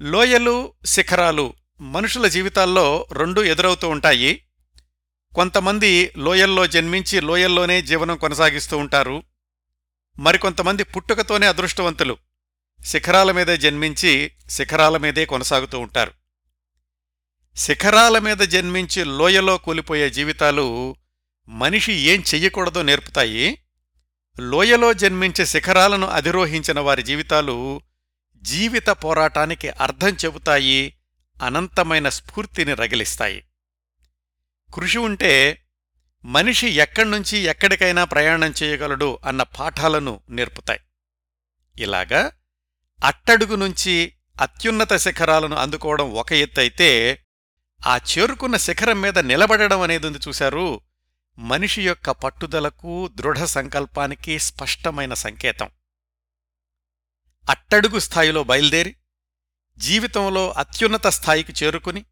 లోయలు శిఖరాలు మనుషుల జీవితాల్లో రెండు ఎదురవుతూ ఉంటాయి. కొంతమంది లోయల్లో జన్మించి లోయల్లోనే జీవనం కొనసాగిస్తూ ఉంటారు. మరికొంతమంది పుట్టుకతోనే అదృష్టవంతులు. శిఖరాల మీదే జన్మించి శిఖరాల మీదే కొనసాగుతూ ఉంటారు. శిఖరాల మీద జన్మించి లోయలో కూలిపోయే జీవితాలు మనిషి ఏం చెయ్యకూడదో నేర్పుతాయి. లోయలో జన్మించే శిఖరాలను అధిరోహించిన వారి జీవితాలు జీవిత పోరాటానికి అర్థం చెబుతాయి అనంతమైన స్ఫూర్తిని రగిలిస్తాయి. కృషి ఉంటే మనిషి ఎక్కడ్నుంచి ఎక్కడికైనా ప్రయాణం చేయగలడు అన్న పాఠాలను నేర్పుతాయి. ఇలాగా అట్టడుగు నుంచి అత్యున్నత శిఖరాలను అందుకోవడం ఒక ఎత్తైతే ఆ చేరుకున్న శిఖరం మీద నిలబడడం అనేది ఉంది చూశారు. మనిషి యొక్క పట్టుదలకు దృఢ సంకల్పానికి స్పష్టమైన సంకేతం. అట్టడుగు స్థాయిలో బయలుదేరి జీవితంలో అత్యున్నత స్థాయికి చేరుకుని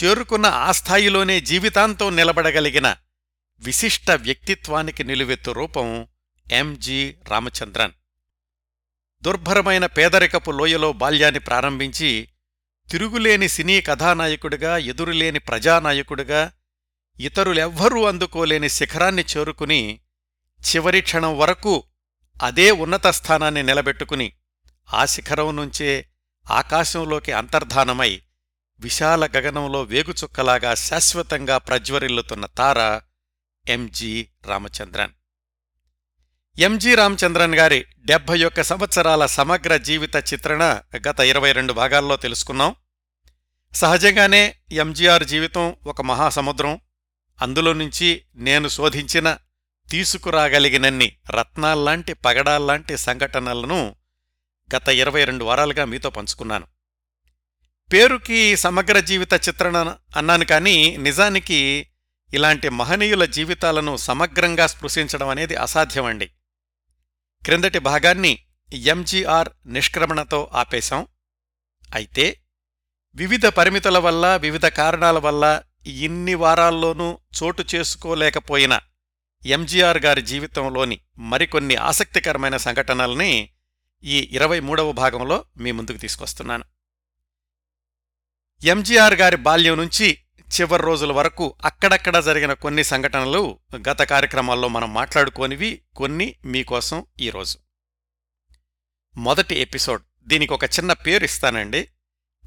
చేరుకున్న ఆ స్థాయిలోనే జీవితాంతం నిలబడగలిగిన విశిష్ట వ్యక్తిత్వానికి నిలువెత్తు రూపం ఎంజి రామచంద్రన్. దుర్భరమైన పేదరికపు లోయలో బాల్యాన్ని ప్రారంభించి తిరుగులేని సినీ కథానాయకుడిగా ఎదురులేని ప్రజానాయకుడిగా ఇతరులెవ్వరూ అందుకోలేని శిఖరాన్ని చేరుకుని చివరి క్షణం వరకు అదే ఉన్నత స్థానాన్ని నిలబెట్టుకుని ఆ శిఖరం నుంచే ఆకాశంలోకి అంతర్ధానమై విశాల గగనంలో వేగుచుక్కలాగా శాశ్వతంగా ప్రజ్వరిల్లుతున్న తార ఎంజి రామచంద్రన్. ఎంజి రామచంద్రన్ గారి డెబ్భై ఒక్క సంవత్సరాల సమగ్ర జీవిత చిత్రణ గత ఇరవై రెండు భాగాల్లో తెలుసుకున్నాం. సహజంగానే ఎంజీఆర్ జీవితం ఒక మహాసముద్రం. అందులో నుంచి నేను శోధించిన తీసుకురాగలిగినన్ని రత్నాల్లాంటి పగడాల్లాంటి సంఘటనలను గత ఇరవై రెండు వారాలుగా మీతో పంచుకున్నాను. పేరుకి సమగ్ర జీవిత చిత్రణ అన్నాను కానీ నిజానికి ఇలాంటి మహనీయుల జీవితాలను సమగ్రంగా స్పృశించడం అనేది అసాధ్యమండి. క్రిందటి భాగాన్ని ఎంజీఆర్ నిష్క్రమణతో ఆపేశాం. అయితే వివిధ పరిమితుల వల్ల వివిధ కారణాల వల్ల ఇన్ని వారాల్లోనూ చోటు చేసుకోలేకపోయిన ఎంజీఆర్ గారి జీవితంలోని మరికొన్ని ఆసక్తికరమైన సంఘటనల్ని ఈ ఇరవై మూడవ భాగంలో మీ ముందుకు తీసుకొస్తున్నాను. ఎంజీఆర్ గారి బాల్యం నుంచి చివరి రోజుల వరకు అక్కడక్కడ జరిగిన కొన్ని సంఘటనలు గత కార్యక్రమాల్లో మనం మాట్లాడుకోనివి కొన్ని మీకోసం ఈరోజు మొదటి ఎపిసోడ్. దీనికి ఒక చిన్న పేరు ఇస్తానండి.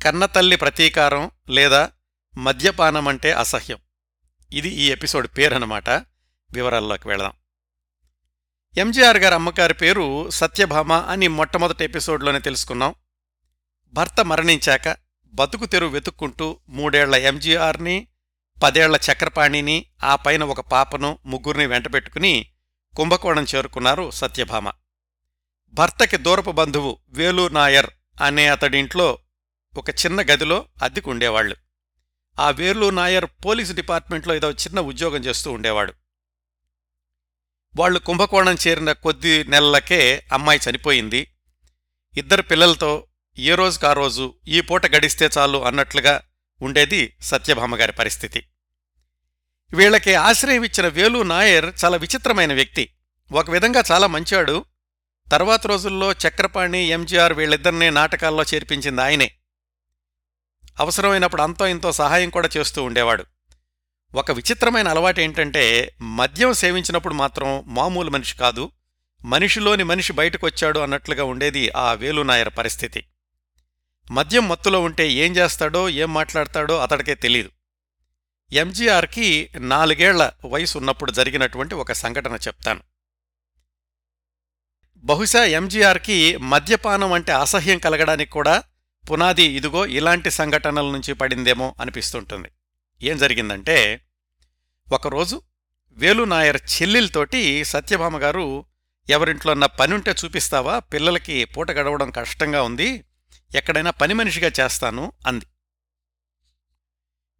కన్నతల్లి ప్రతీకారం లేదా మద్యపానం అంటే అసహ్యం. ఇది ఈ ఎపిసోడ్ పేరనమాట వివరాల్లోకి వెళదాం. ఎంజీఆర్ గారి అమ్మగారి పేరు సత్యభామ అని మొట్టమొదటి ఎపిసోడ్లోనే తెలుసుకున్నాం. భర్త మరణించాక బతుకు తెరువు వెతుక్కుంటూ మూడేళ్ళ ఎంజీఆర్ని పదేళ్ళ చక్రపాణిని ఆ పైన ఒక పాపను ముగ్గురిని వెంటబెట్టుకుని కుంభకోణం చేరుకున్నారు సత్యభామ. భర్తకి దూరపు బంధువు వేలు నాయర్ అనే అతడింట్లో ఒక చిన్న గదిలో అద్దెకు ఉండేవాళ్ళు ఆ వేర్లు నాయర్ పోలీసు డిపార్ట్మెంట్లో ఏదో చిన్న ఉద్యోగం చేస్తూ ఉండేవాడు. వాళ్ళు కుంభకోణం చేరిన కొద్ది నెలలకే అమ్మాయి చనిపోయింది. ఇద్దరు పిల్లలతో ఏ రోజుకు ఆ రోజు ఈ పూట గడిస్తే చాలు అన్నట్లుగా ఉండేది సత్యభామగారి పరిస్థితి. వీళ్ళకి ఆశ్రయం ఇచ్చిన వేలు నాయర్ చాలా విచిత్రమైన వ్యక్తి. ఒక విధంగా చాలా మంచాడు. తర్వాత రోజుల్లో చక్రపాణి ఎంజీఆర్ వీళ్ళిద్దరినీ నాటకాల్లో చేర్పించింది ఆయనే. అవసరమైనప్పుడు అంతో ఇంతో సహాయం కూడా చేస్తూ ఉండేవాడు. ఒక విచిత్రమైన అలవాటు ఏంటంటే మద్యం సేవించినప్పుడు మాత్రం మామూలు మనిషి కాదు మనిషిలోని మనిషి బయటకొచ్చాడు అన్నట్లుగా ఉండేది ఆ వేలునాయర్ పరిస్థితి. మద్యం మత్తులో ఉంటే ఏం చేస్తాడో ఏం మాట్లాడతాడో అతడికే తెలీదు. ఎంజీఆర్కి నాలుగేళ్ళ వయసు ఉన్నప్పుడు జరిగినటువంటి ఒక సంఘటన చెప్తాను. బహుశా ఎంజీఆర్కి మద్యపానం అంటే అసహ్యం కలగడానికి కూడా పునాది ఇదిగో ఇలాంటి సంఘటనల నుంచి పడిందేమో అనిపిస్తుంటుంది. ఏం జరిగిందంటే ఒకరోజు వేలునాయర్ చెల్లెలతోటి సత్యభామ గారు ఎవరింట్లో నా పనుంటే చూపిస్తావా? పిల్లలకి పూట గడవడం కష్టంగా ఉంది. ఎక్కడైనా పని మనిషిగా చేస్తాను అంది.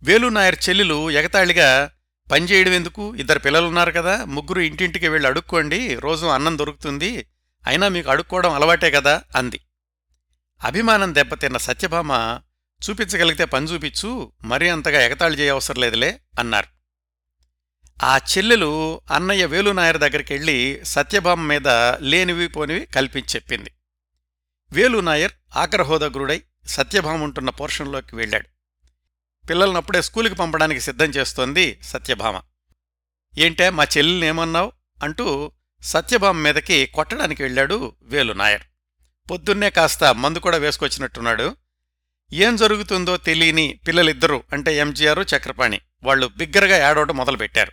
వేలునాయర్ చెల్లెలు ఎగతాళిగా పనిచేయడం ఎందుకు? ఇద్దరు పిల్లలున్నారు కదా. ముగ్గురు ఇంటింటికి వెళ్ళి అడుక్కోండి. రోజు అన్నం దొరుకుతుంది. అయినా మీకు అడుక్కోవడం అలవాటే కదా అంది. అభిమానం దెబ్బతిన్న సత్యభామ చూపించగలిగితే పని చూపించు మరీ అంతగా ఎగతాళి చేయవసరం లేదులే అన్నారు. ఆ చెల్లెలు అన్నయ్య వేలునాయర్ దగ్గరికెళ్ళి సత్యభామ మీద లేనివి పోనివి కల్పించి చెప్పింది. వేలునాయర్ ఆగ్రహోదగ్రుడై సత్యభామ ఉంటున్న పోర్షన్లోకి వెళ్ళాడు. పిల్లలనప్పుడే స్కూలుకి పంపడానికి సిద్ధం చేస్తోంది సత్యభామ. ఏంటే మా చెల్లెల్ని అంటూ సత్యభామ మీదకి కొట్టడానికి వెళ్ళాడు వేలు నాయర్ పొద్దున్నే కాస్త మందు కూడా వేసుకొచ్చినట్టున్నాడు. ఏం జరుగుతుందో తెలియని పిల్లలిద్దరూ అంటే ఎంజీఆర్ చక్రపాణి వాళ్ళు బిగ్గరగా ఏడవడం మొదలుపెట్టారు.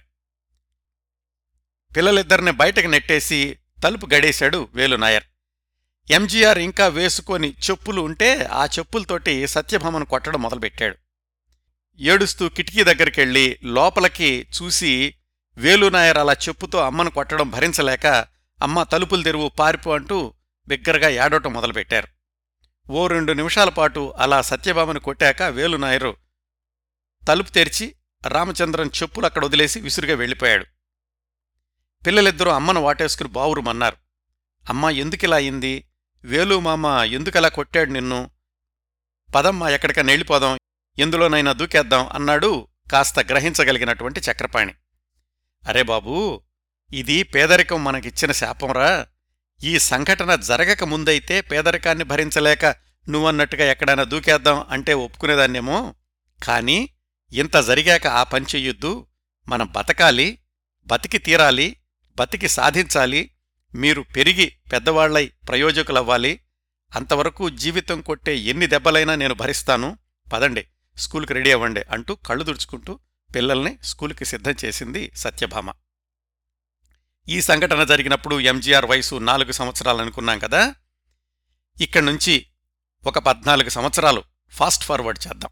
పిల్లలిద్దరిని బయటకు నెట్టేసి తలుపు గడేశాడు వేలు నాయర్ ఎంజీఆర్ ఇంకా వేసుకొని చెప్పులు ఉంటే ఆ చెప్పులతోటి సత్యభామను కొట్టడం మొదలుపెట్టాడు. ఏడుస్తూ కిటికీ దగ్గరికెళ్ళి లోపలికి చూసి వేలునాయర్ అలా చెప్పుతో అమ్మను కొట్టడం భరించలేక అమ్మ తలుపులు తెరువు పారిపో అంటూ బిగ్గరగా ఏడవటం మొదలుపెట్టారు. ఓ రెండు నిమిషాల పాటు అలా సత్యభామను కొట్టాక వేలునాయరు తలుపు తెరిచి రామచంద్రన్ చెప్పులు అక్కడ వదిలేసి విసురుగా వెళ్ళిపోయాడు. పిల్లలిద్దరూ అమ్మను వాటేసుకుని బావురుమన్నారు. అమ్మ ఎందుకిలా అయింది? వేలు మామ ఎందుకలా కొట్టాడు నిన్ను? పదమ్మా ఎక్కడికన్నా వెళ్ళిపోదాం ఎందులోనైనా దూకేద్దాం అన్నాడు కాస్త గ్రహించగలిగినటువంటి చక్రపాణి. అరే బాబూ ఇది పేదరికం మనకిచ్చిన శాపంరా? ఈ సంఘటన జరగక ముందైతే పేదరికాన్ని భరించలేక నువ్వన్నట్టుగా ఎక్కడైనా దూకేద్దాం అంటే ఒప్పుకునేదాన్నేమో. కాని ఇంత జరిగాక ఆ పని చెయ్యొద్దు. మనం బతకాలి బతికి తీరాలి బతికి సాధించాలి మీరు పెరిగి పెద్దవాళ్ళై ప్రయోజకులవ్వాలి. అంతవరకు జీవితం కొట్టే ఎన్ని దెబ్బలైనా నేను భరిస్తాను. పదండి స్కూల్కి రెడీ అవ్వండి అంటూ కళ్ళు దుడుచుకుంటూ పిల్లల్ని స్కూల్కి సిద్ధం చేసింది సత్యభామ. ఈ సంఘటన జరిగినప్పుడు ఎంజీఆర్ వయసు నాలుగు సంవత్సరాలనుకున్నాం కదా? ఇక్కడి నుంచి ఒక పద్నాలుగు సంవత్సరాలు ఫాస్ట్ ఫార్వర్డ్ చేద్దాం.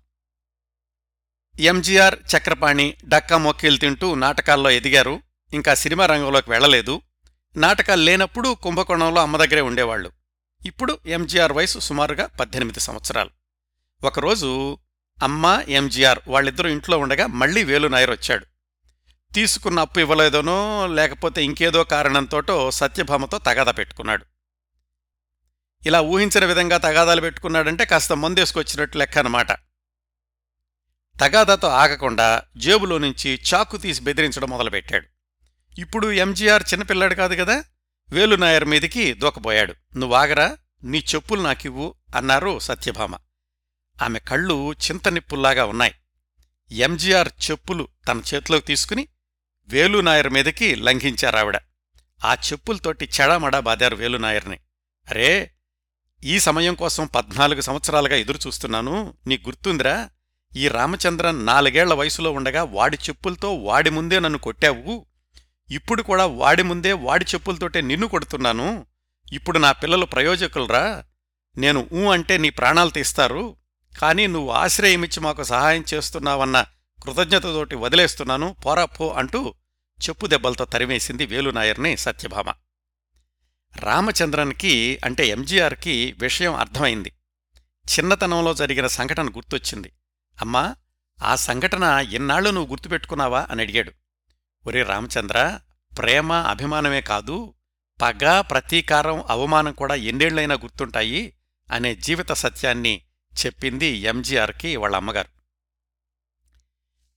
ఎంజీఆర్ చక్రపాణి డక్కా మొక్కీలు తింటూ నాటకాల్లో ఎదిగారు. ఇంకా సినిమా రంగంలోకి వెళ్ళలేదు నాటకాలు లేనప్పుడు కుంభకోణంలో అమ్మ దగ్గరే ఉండేవాళ్ళు ఇప్పుడు ఎంజీఆర్ వయసు సుమారుగా పద్దెనిమిది సంవత్సరాలు. ఒకరోజు అమ్మ ఎంజీఆర్ వాళ్ళిద్దరూ ఇంట్లో ఉండగా మళ్ళీ వేలు నాయర్ వచ్చాడు తీసుకున్న అప్పు ఇవ్వలేదనో లేకపోతే ఇంకేదో కారణంతోటో సత్యభామతో తగాదా పెట్టుకున్నాడు. ఇలా ఊహించిన విధంగా తగాదాలు పెట్టుకున్నాడంటే కాస్త మందేసుకొచ్చినట్టు లెక్క అన్నమాట తగాదాతో ఆగకుండా జేబులో నుంచి చాకు తీసి బెదిరించడం మొదలుపెట్టాడు. ఇప్పుడు ఎంజీఆర్ చిన్నపిల్లాడు కాదు కదా వేలునాయర్ మీదికి దూకపోయాడు నువ్వాగరా నీ చెప్పులు నాకివ్వు అన్నారు సత్యభామ. ఆమె కళ్ళు చింతనిప్పుల్లాగా ఉన్నాయి. ఎంజీఆర్ చెప్పులు తన చేతిలోకి తీసుకుని వేలునాయర్ మీదకి లంఘించారావిడ ఆ చెప్పులతోటి చెడమడా బాదారు వేలునాయర్ని. అరే ఈ సమయం కోసం పద్నాలుగు సంవత్సరాలుగా ఎదురుచూస్తున్నాను నీ గుర్తుందిరా? ఈ రామచంద్రన్ నాలుగేళ్ళ వయసులో ఉండగా వాడి చెప్పులతో వాడి ముందే నన్ను కొట్టావు. ఇప్పుడు కూడా వాడి ముందే వాడి చెప్పులతోటే నిన్ను కొడుతున్నాను. ఇప్పుడు నా పిల్లలు ప్రయోజకులరా? నేను ఊ అంటే నీ ప్రాణాలు తీస్తారు. కానీ నువ్వు ఆశ్రయమిచ్చి మాకు సహాయం చేస్తున్నావన్న కృతజ్ఞతతోటి వదిలేస్తున్నాను పోరా పో అంటూ చెప్పు దెబ్బలతో తరిమేసింది వేలునాయర్ని సత్యభామ. రామచంద్రన్కి అంటే ఎంజీఆర్కి విషయం అర్థమైంది. చిన్నతనంలో జరిగిన సంఘటన గుర్తొచ్చింది. అమ్మా ఆ సంఘటన ఎన్నాళ్ళు నువ్వు గుర్తుపెట్టుకున్నావా అని అడిగాడు. ఒరే రామచంద్ర ప్రేమ అభిమానమే కాదు పగ ప్రతీకారం అవమానం కూడా ఎన్నేళ్ళైనా గుర్తుంటాయి అనే జీవిత సత్యాన్ని చెప్పింది ఎంజీఆర్కి వాళ్ళ అమ్మగారు.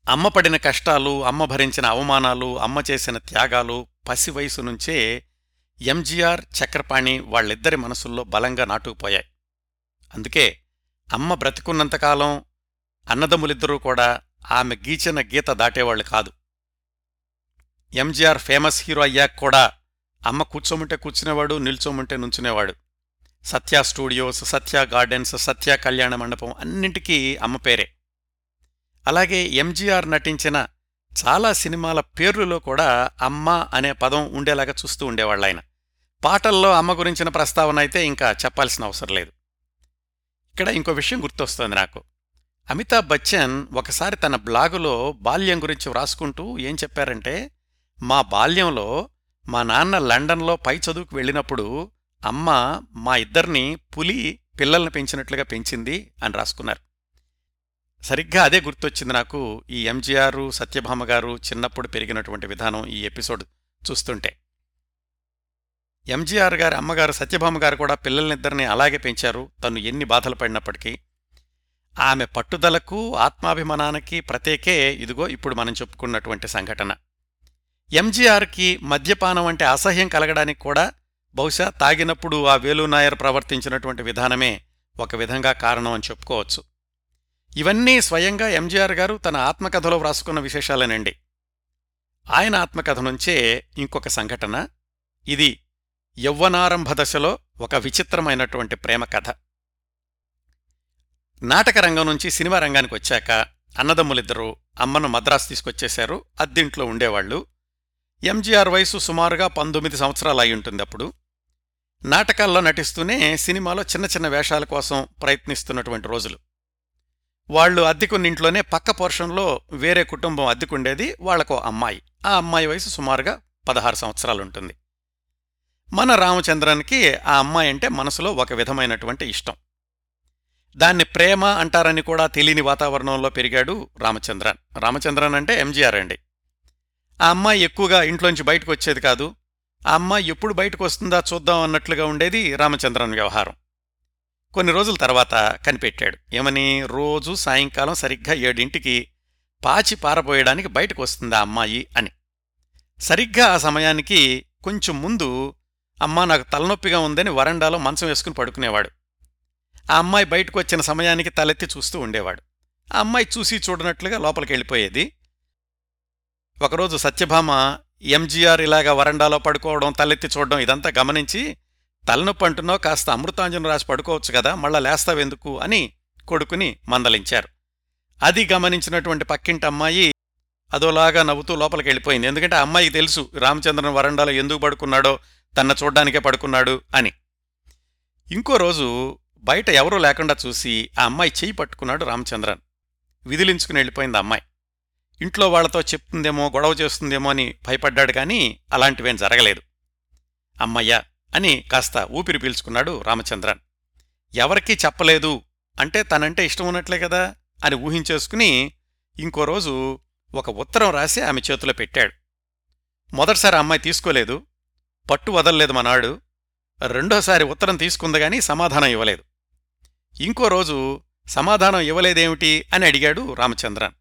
అమ్మ పడిన కష్టాలు అమ్మ భరించిన అవమానాలు అమ్మ చేసిన త్యాగాలు పసి వయసు నుంచే ఎంజీఆర్ చక్రపాణి వాళ్ళిద్దరి మనసుల్లో బలంగా నాటుకుపోయాయి. అందుకే అమ్మ బ్రతికున్నంతకాలం అన్నదమ్ములిద్దరూ కూడా ఆమె గీచిన గీత దాటేవాళ్ళు కాదు. ఎంజీఆర్ ఫేమస్ హీరో అయ్యాక కూడా అమ్మ కూర్చోముంటే కూర్చునేవాడు నిల్చోముంటే నుంచునేవాడు. సత్య స్టూడియోస్ సత్య గార్డెన్స్ సత్య కళ్యాణ మండపం అన్నింటికీ అమ్మ పేరే. అలాగే ఎంజీఆర్ నటించిన చాలా సినిమాల పేర్లులో కూడా అమ్మ అనే పదం ఉండేలాగా చూస్తూ ఉండేవాళ్ళాయన పాటల్లో అమ్మ గురించిన ప్రస్తావన అయితే ఇంకా చెప్పాల్సిన అవసరం లేదు. ఇక్కడ ఇంకో విషయం గుర్తొస్తోంది నాకు. అమితాబ్ బచ్చన్ ఒకసారి తన బ్లాగులో బాల్యం గురించి వ్రాసుకుంటూ ఏం చెప్పారంటే మా బాల్యంలో మా నాన్న లండన్లో పై చదువుకు వెళ్ళినప్పుడు అమ్మ మా ఇద్దరిని పులి పిల్లల్ని పెంచినట్లుగా పెంచింది అని రాసుకున్నారు. సరిగ్గా అదే గుర్తొచ్చింది నాకు ఈ ఎంజీఆర్ సత్యభామ గారు చిన్నప్పుడు పెరిగినటువంటి విధానం ఈ ఎపిసోడ్ చూస్తుంటే. ఎంజీఆర్ గారి అమ్మగారు సత్యభామ గారు కూడా పిల్లలనిద్దరిని అలాగే పెంచారు. తను ఎన్ని బాధలు పడినప్పటికీ. ఆమె పట్టుదలకు ఆత్మాభిమానానికి ప్రత్యేకే ఇదిగో ఇప్పుడు మనం చెప్పుకున్నటువంటి సంఘటన. ఎంజీఆర్కి మద్యపానం అంటే అసహ్యం కలగడానికి కూడా బహుశా తాగినప్పుడు ఆ వేలునాయర్ ప్రవర్తించినటువంటి విధానమే ఒక విధంగా కారణం అని చెప్పుకోవచ్చు. ఇవన్నీ స్వయంగా ఎంజీఆర్ గారు తన ఆత్మకథలో వ్రాసుకున్న విశేషాలేనండి. ఆయన ఆత్మకథ నుంచే ఇంకొక సంఘటన ఇది యవ్వనారంభ దశలో ఒక విచిత్రమైనటువంటి ప్రేమ కథ. నాటక రంగం నుంచి సినిమా రంగానికి వచ్చాక అన్నదమ్ములిద్దరూ అమ్మను మద్రాసు తీసుకొచ్చేశారు అద్దింట్లో ఉండేవాళ్ళు ఎంజీఆర్ వయసు సుమారుగా పంతొమ్మిది సంవత్సరాలు అయి ఉంటుంది అప్పుడు నాటకాల్లో నటిస్తూనే సినిమాలో చిన్న చిన్న వేషాల కోసం ప్రయత్నిస్తున్నటువంటి రోజులు. వాళ్ళు అద్దెకున్నింట్లోనే పక్క పోర్షన్లో వేరే కుటుంబం అద్దెకుండేది వాళ్ళకో అమ్మాయి. ఆ అమ్మాయి వయసు సుమారుగా పదహారు సంవత్సరాలుంటుంది. మన రామచంద్రన్కి ఆ అమ్మాయి అంటే మనసులో ఒక విధమైనటువంటి ఇష్టం. దాన్ని ప్రేమ అంటారని కూడా తెలియని వాతావరణంలో పెరిగాడు రామచంద్రన్. రామచంద్రన్ అంటే ఎంజీఆర్ అండి. ఆ అమ్మాయి ఎక్కువగా ఇంట్లోంచి బయటకు వచ్చేది కాదు. ఆ అమ్మాయి ఎప్పుడు బయటకు వస్తుందా చూద్దాం అన్నట్లుగా ఉండేది రామచంద్రన్ వ్యవహారం. కొన్ని రోజుల తర్వాత కనిపెట్టాడు. ఏమని? రోజు సాయంకాలం సరిగ్గా ఏడింటికి పాచి పారబోయడానికి బయటకు వస్తుందా అమ్మాయి అని. సరిగ్గా ఆ సమయానికి కొంచెం ముందు అమ్మా నాకు తలనొప్పిగా ఉందని వరండాలో మంచం వేసుకుని పడుకునేవాడు. ఆ అమ్మాయి బయటకు వచ్చిన సమయానికి తలెత్తి చూస్తూ ఉండేవాడు. ఆ అమ్మాయి చూసి చూడనట్లుగా లోపలికి వెళ్ళిపోయేది ఒకరోజు సత్యభామ ఎంజీఆర్ ఇలాగా వరండాలో పడుకోవడం తలెత్తి చూడడం ఇదంతా గమనించి తలనొప్పి అంటున్నావు కాస్త అమృతాంజనం రాసి పడుకోవచ్చు కదా మళ్ళా లేస్తావెందుకు అని కొడుకుని మందలించారు. అది గమనించినటువంటి పక్కింటి అమ్మాయి అదోలాగా నవ్వుతూ లోపలికి వెళ్ళిపోయింది. ఎందుకంటే ఆ అమ్మాయికి తెలుసు రామచంద్రన్ వరండాలో ఎందుకు పడుకున్నాడో తన చూడ్డానికే పడుకున్నాడు అని. ఇంకో రోజు బయట ఎవరూ లేకుండా చూసి ఆ అమ్మాయి చెయ్యి పట్టుకున్నాడు రామచంద్రన్. విదిలించుకుని వెళ్ళిపోయింది అమ్మాయి. ఇంట్లో వాళ్ళతో చెప్తుందేమో గొడవ చేస్తుందేమో అని భయపడ్డాడు కానీ అలాంటివేం జరగలేదు. అమ్మయ్యా అని కాస్త ఊపిరి పీల్చుకున్నాడు రామచంద్రన్. ఎవరికీ చెప్పలేదు అంటే తనంటే ఇష్టం ఉన్నట్లే కదా అని ఊహించేసుకుని ఇంకో రోజు ఒక ఉత్తరం రాసి ఆమె చేతిలో పెట్టాడు. మొదటిసారి అమ్మాయి తీసుకోలేదు పట్టు వదల్లేదు మనాడు రెండోసారి ఉత్తరం తీసుకుందగాని సమాధానం ఇవ్వలేదు. ఇంకో రోజు సమాధానం ఇవ్వలేదేమిటి అని అడిగాడు రామచంద్రన్.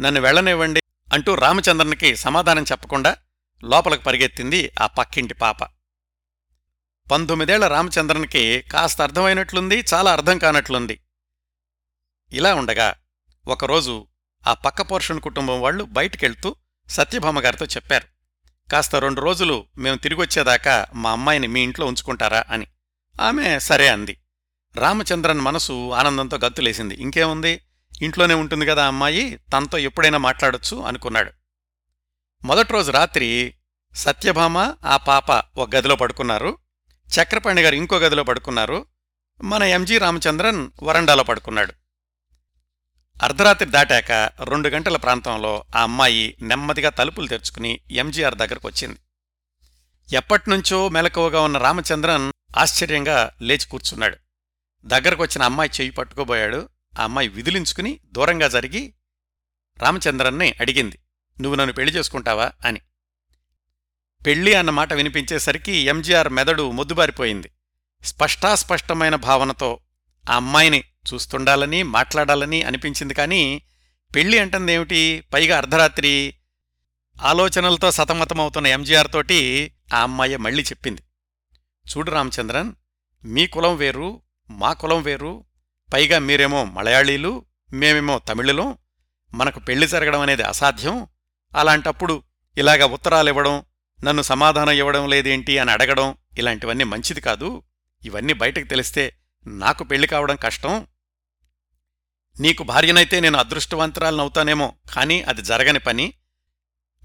నన్ను వెళ్ళనివ్వండి అంటూ రామచంద్రన్కి సమాధానం చెప్పకుండా లోపలికి పరిగెత్తింది ఆ పక్కింటి పాప. పంతొమ్మిదేళ్ళ రామచంద్రన్కి కాస్త అర్థమైనట్లుంది చాలా అర్థం కానట్లుంది. ఇలా ఉండగా ఒకరోజు ఆ పక్క పోర్షన్ కుటుంబం వాళ్ళు బయటికెళ్తూ సత్యభామగారితో చెప్పారు కాస్త రెండు రోజులు మేము తిరిగొచ్చేదాకా మా అమ్మాయిని మీ ఇంట్లో ఉంచుకుంటారా? అని. ఆమె సరే అంది. రామచంద్రన్ మనసు ఆనందంతో గత్తులేసింది ఇంకేముంది? ఇంట్లోనే ఉంటుంది కదా అమ్మాయి తనతో ఎప్పుడైనా మాట్లాడొచ్చు అనుకున్నాడు. మొదటి రోజు రాత్రి సత్యభామ ఆ పాప ఒక గదిలో పడుకున్నారు. చక్రపాణి గారు ఇంకో గదిలో పడుకున్నారు. మన ఎంజి రామచంద్రన్ వరండాలో పడుకున్నాడు. అర్ధరాత్రి దాటాక రెండు గంటల ప్రాంతంలో ఆ అమ్మాయి నెమ్మదిగా తలుపులు తెరుచుకుని ఎంజీఆర్ దగ్గరకు వచ్చింది. ఎప్పటినుంచో మెలకువగా ఉన్న రామచంద్రన్ ఆశ్చర్యంగా లేచి కూర్చున్నాడు. దగ్గరకొచ్చిన అమ్మాయి చెయ్యి పట్టుకోబోయాడు. ఆ అమ్మాయి విదిలించుకుని దూరంగా జరిగి రామచంద్రన్ని అడిగింది నువ్వు నన్ను పెళ్ళి చేసుకుంటావా? అని. పెళ్ళి అన్న మాట వినిపించేసరికి ఎంజీఆర్ మెదడు మొద్దుబారిపోయింది. స్పష్టాస్పష్టమైన భావనతో ఆ అమ్మాయిని చూస్తుండాలని మాట్లాడాలని అనిపించింది కానీ పెళ్ళి అంటుందేమిటి? పైగా అర్ధరాత్రి ఆలోచనలతో సతమతమవుతున్న ఎంజీఆర్ తోటి ఆ అమ్మాయి మళ్ళీ చెప్పింది. చూడు రామచంద్రన్ మీ కులం వేరు మా కులం వేరు పైగా మీరేమో మలయాళీలు మేమేమో తమిళులం మనకు పెళ్ళి జరగడం అనేది అసాధ్యం. అలాంటప్పుడు ఇలాగ ఉత్తరాలివ్వడం నన్ను సమాధానం ఇవ్వడం లేదేంటి అని అడగడం ఇలాంటివన్నీ మంచిది కాదు. ఇవన్నీ బయటకు తెలిస్తే నాకు పెళ్ళి కావడం కష్టం. నీకు భార్యనైతే నేను అదృష్టవంతరాలనవుతానేమో కానీ అది జరగని పని.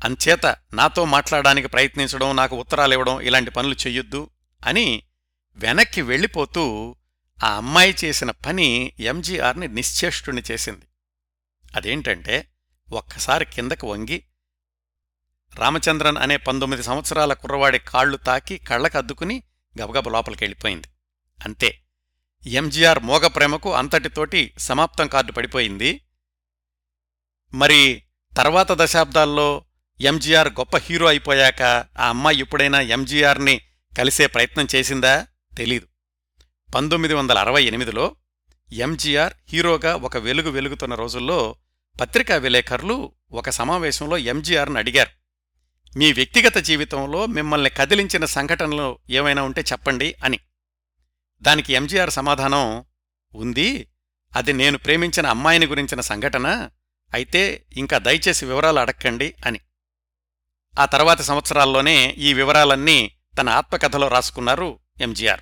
అంచేత నాతో మాట్లాడడానికి ప్రయత్నించడం నాకు ఉత్తరాలివ్వడం ఇలాంటి పనులు చెయ్యొద్దు అని వెనక్కి వెళ్ళిపోతూ ఆ అమ్మాయి చేసిన పని ఎంజీఆర్ని నిశ్చేష్టుని చేసింది. అదేంటంటే ఒక్కసారి కిందకు వంగి రామచంద్రన్ అనే పంతొమ్మిది సంవత్సరాల కుర్రవాడి కాళ్ళు తాకి కళ్ళకద్దుకుని గబగబ లోపలికెళ్ళిపోయింది. అంతే. ఎంజీఆర్ మోగ ప్రేమకు అంతటితోటి సమాప్తం కార్డు పడిపోయింది. మరి తర్వాత దశాబ్దాల్లో ఎంజీఆర్ గొప్ప హీరో అయిపోయాక ఆ అమ్మాయి ఎప్పుడైనా ఎంజీఆర్ని కలిసే ప్రయత్నం చేసిందా? తెలీదు. పంతొమ్మిది వందల అరవై ఎనిమిదిలో ఎంజీఆర్ హీరోగా ఒక వెలుగు వెలుగుతున్న రోజుల్లో పత్రికా విలేకరులు ఒక సమావేశంలో ఎంజీఆర్ను అడిగారు. మీ వ్యక్తిగత జీవితంలో మిమ్మల్ని కదిలించిన సంఘటనలు ఏమైనా ఉంటే చెప్పండి అని. దానికి ఎంజీఆర్ సమాధానం ఉంది. అది నేను ప్రేమించిన అమ్మాయిని గురించిన సంఘటన. అయితే ఇంకా దయచేసి వివరాలు అడక్కండి అని. ఆ తర్వాత సంవత్సరాల్లోనే ఈ వివరాలన్నీ తన ఆత్మకథలో రాసుకున్నారు ఎంజీఆర్.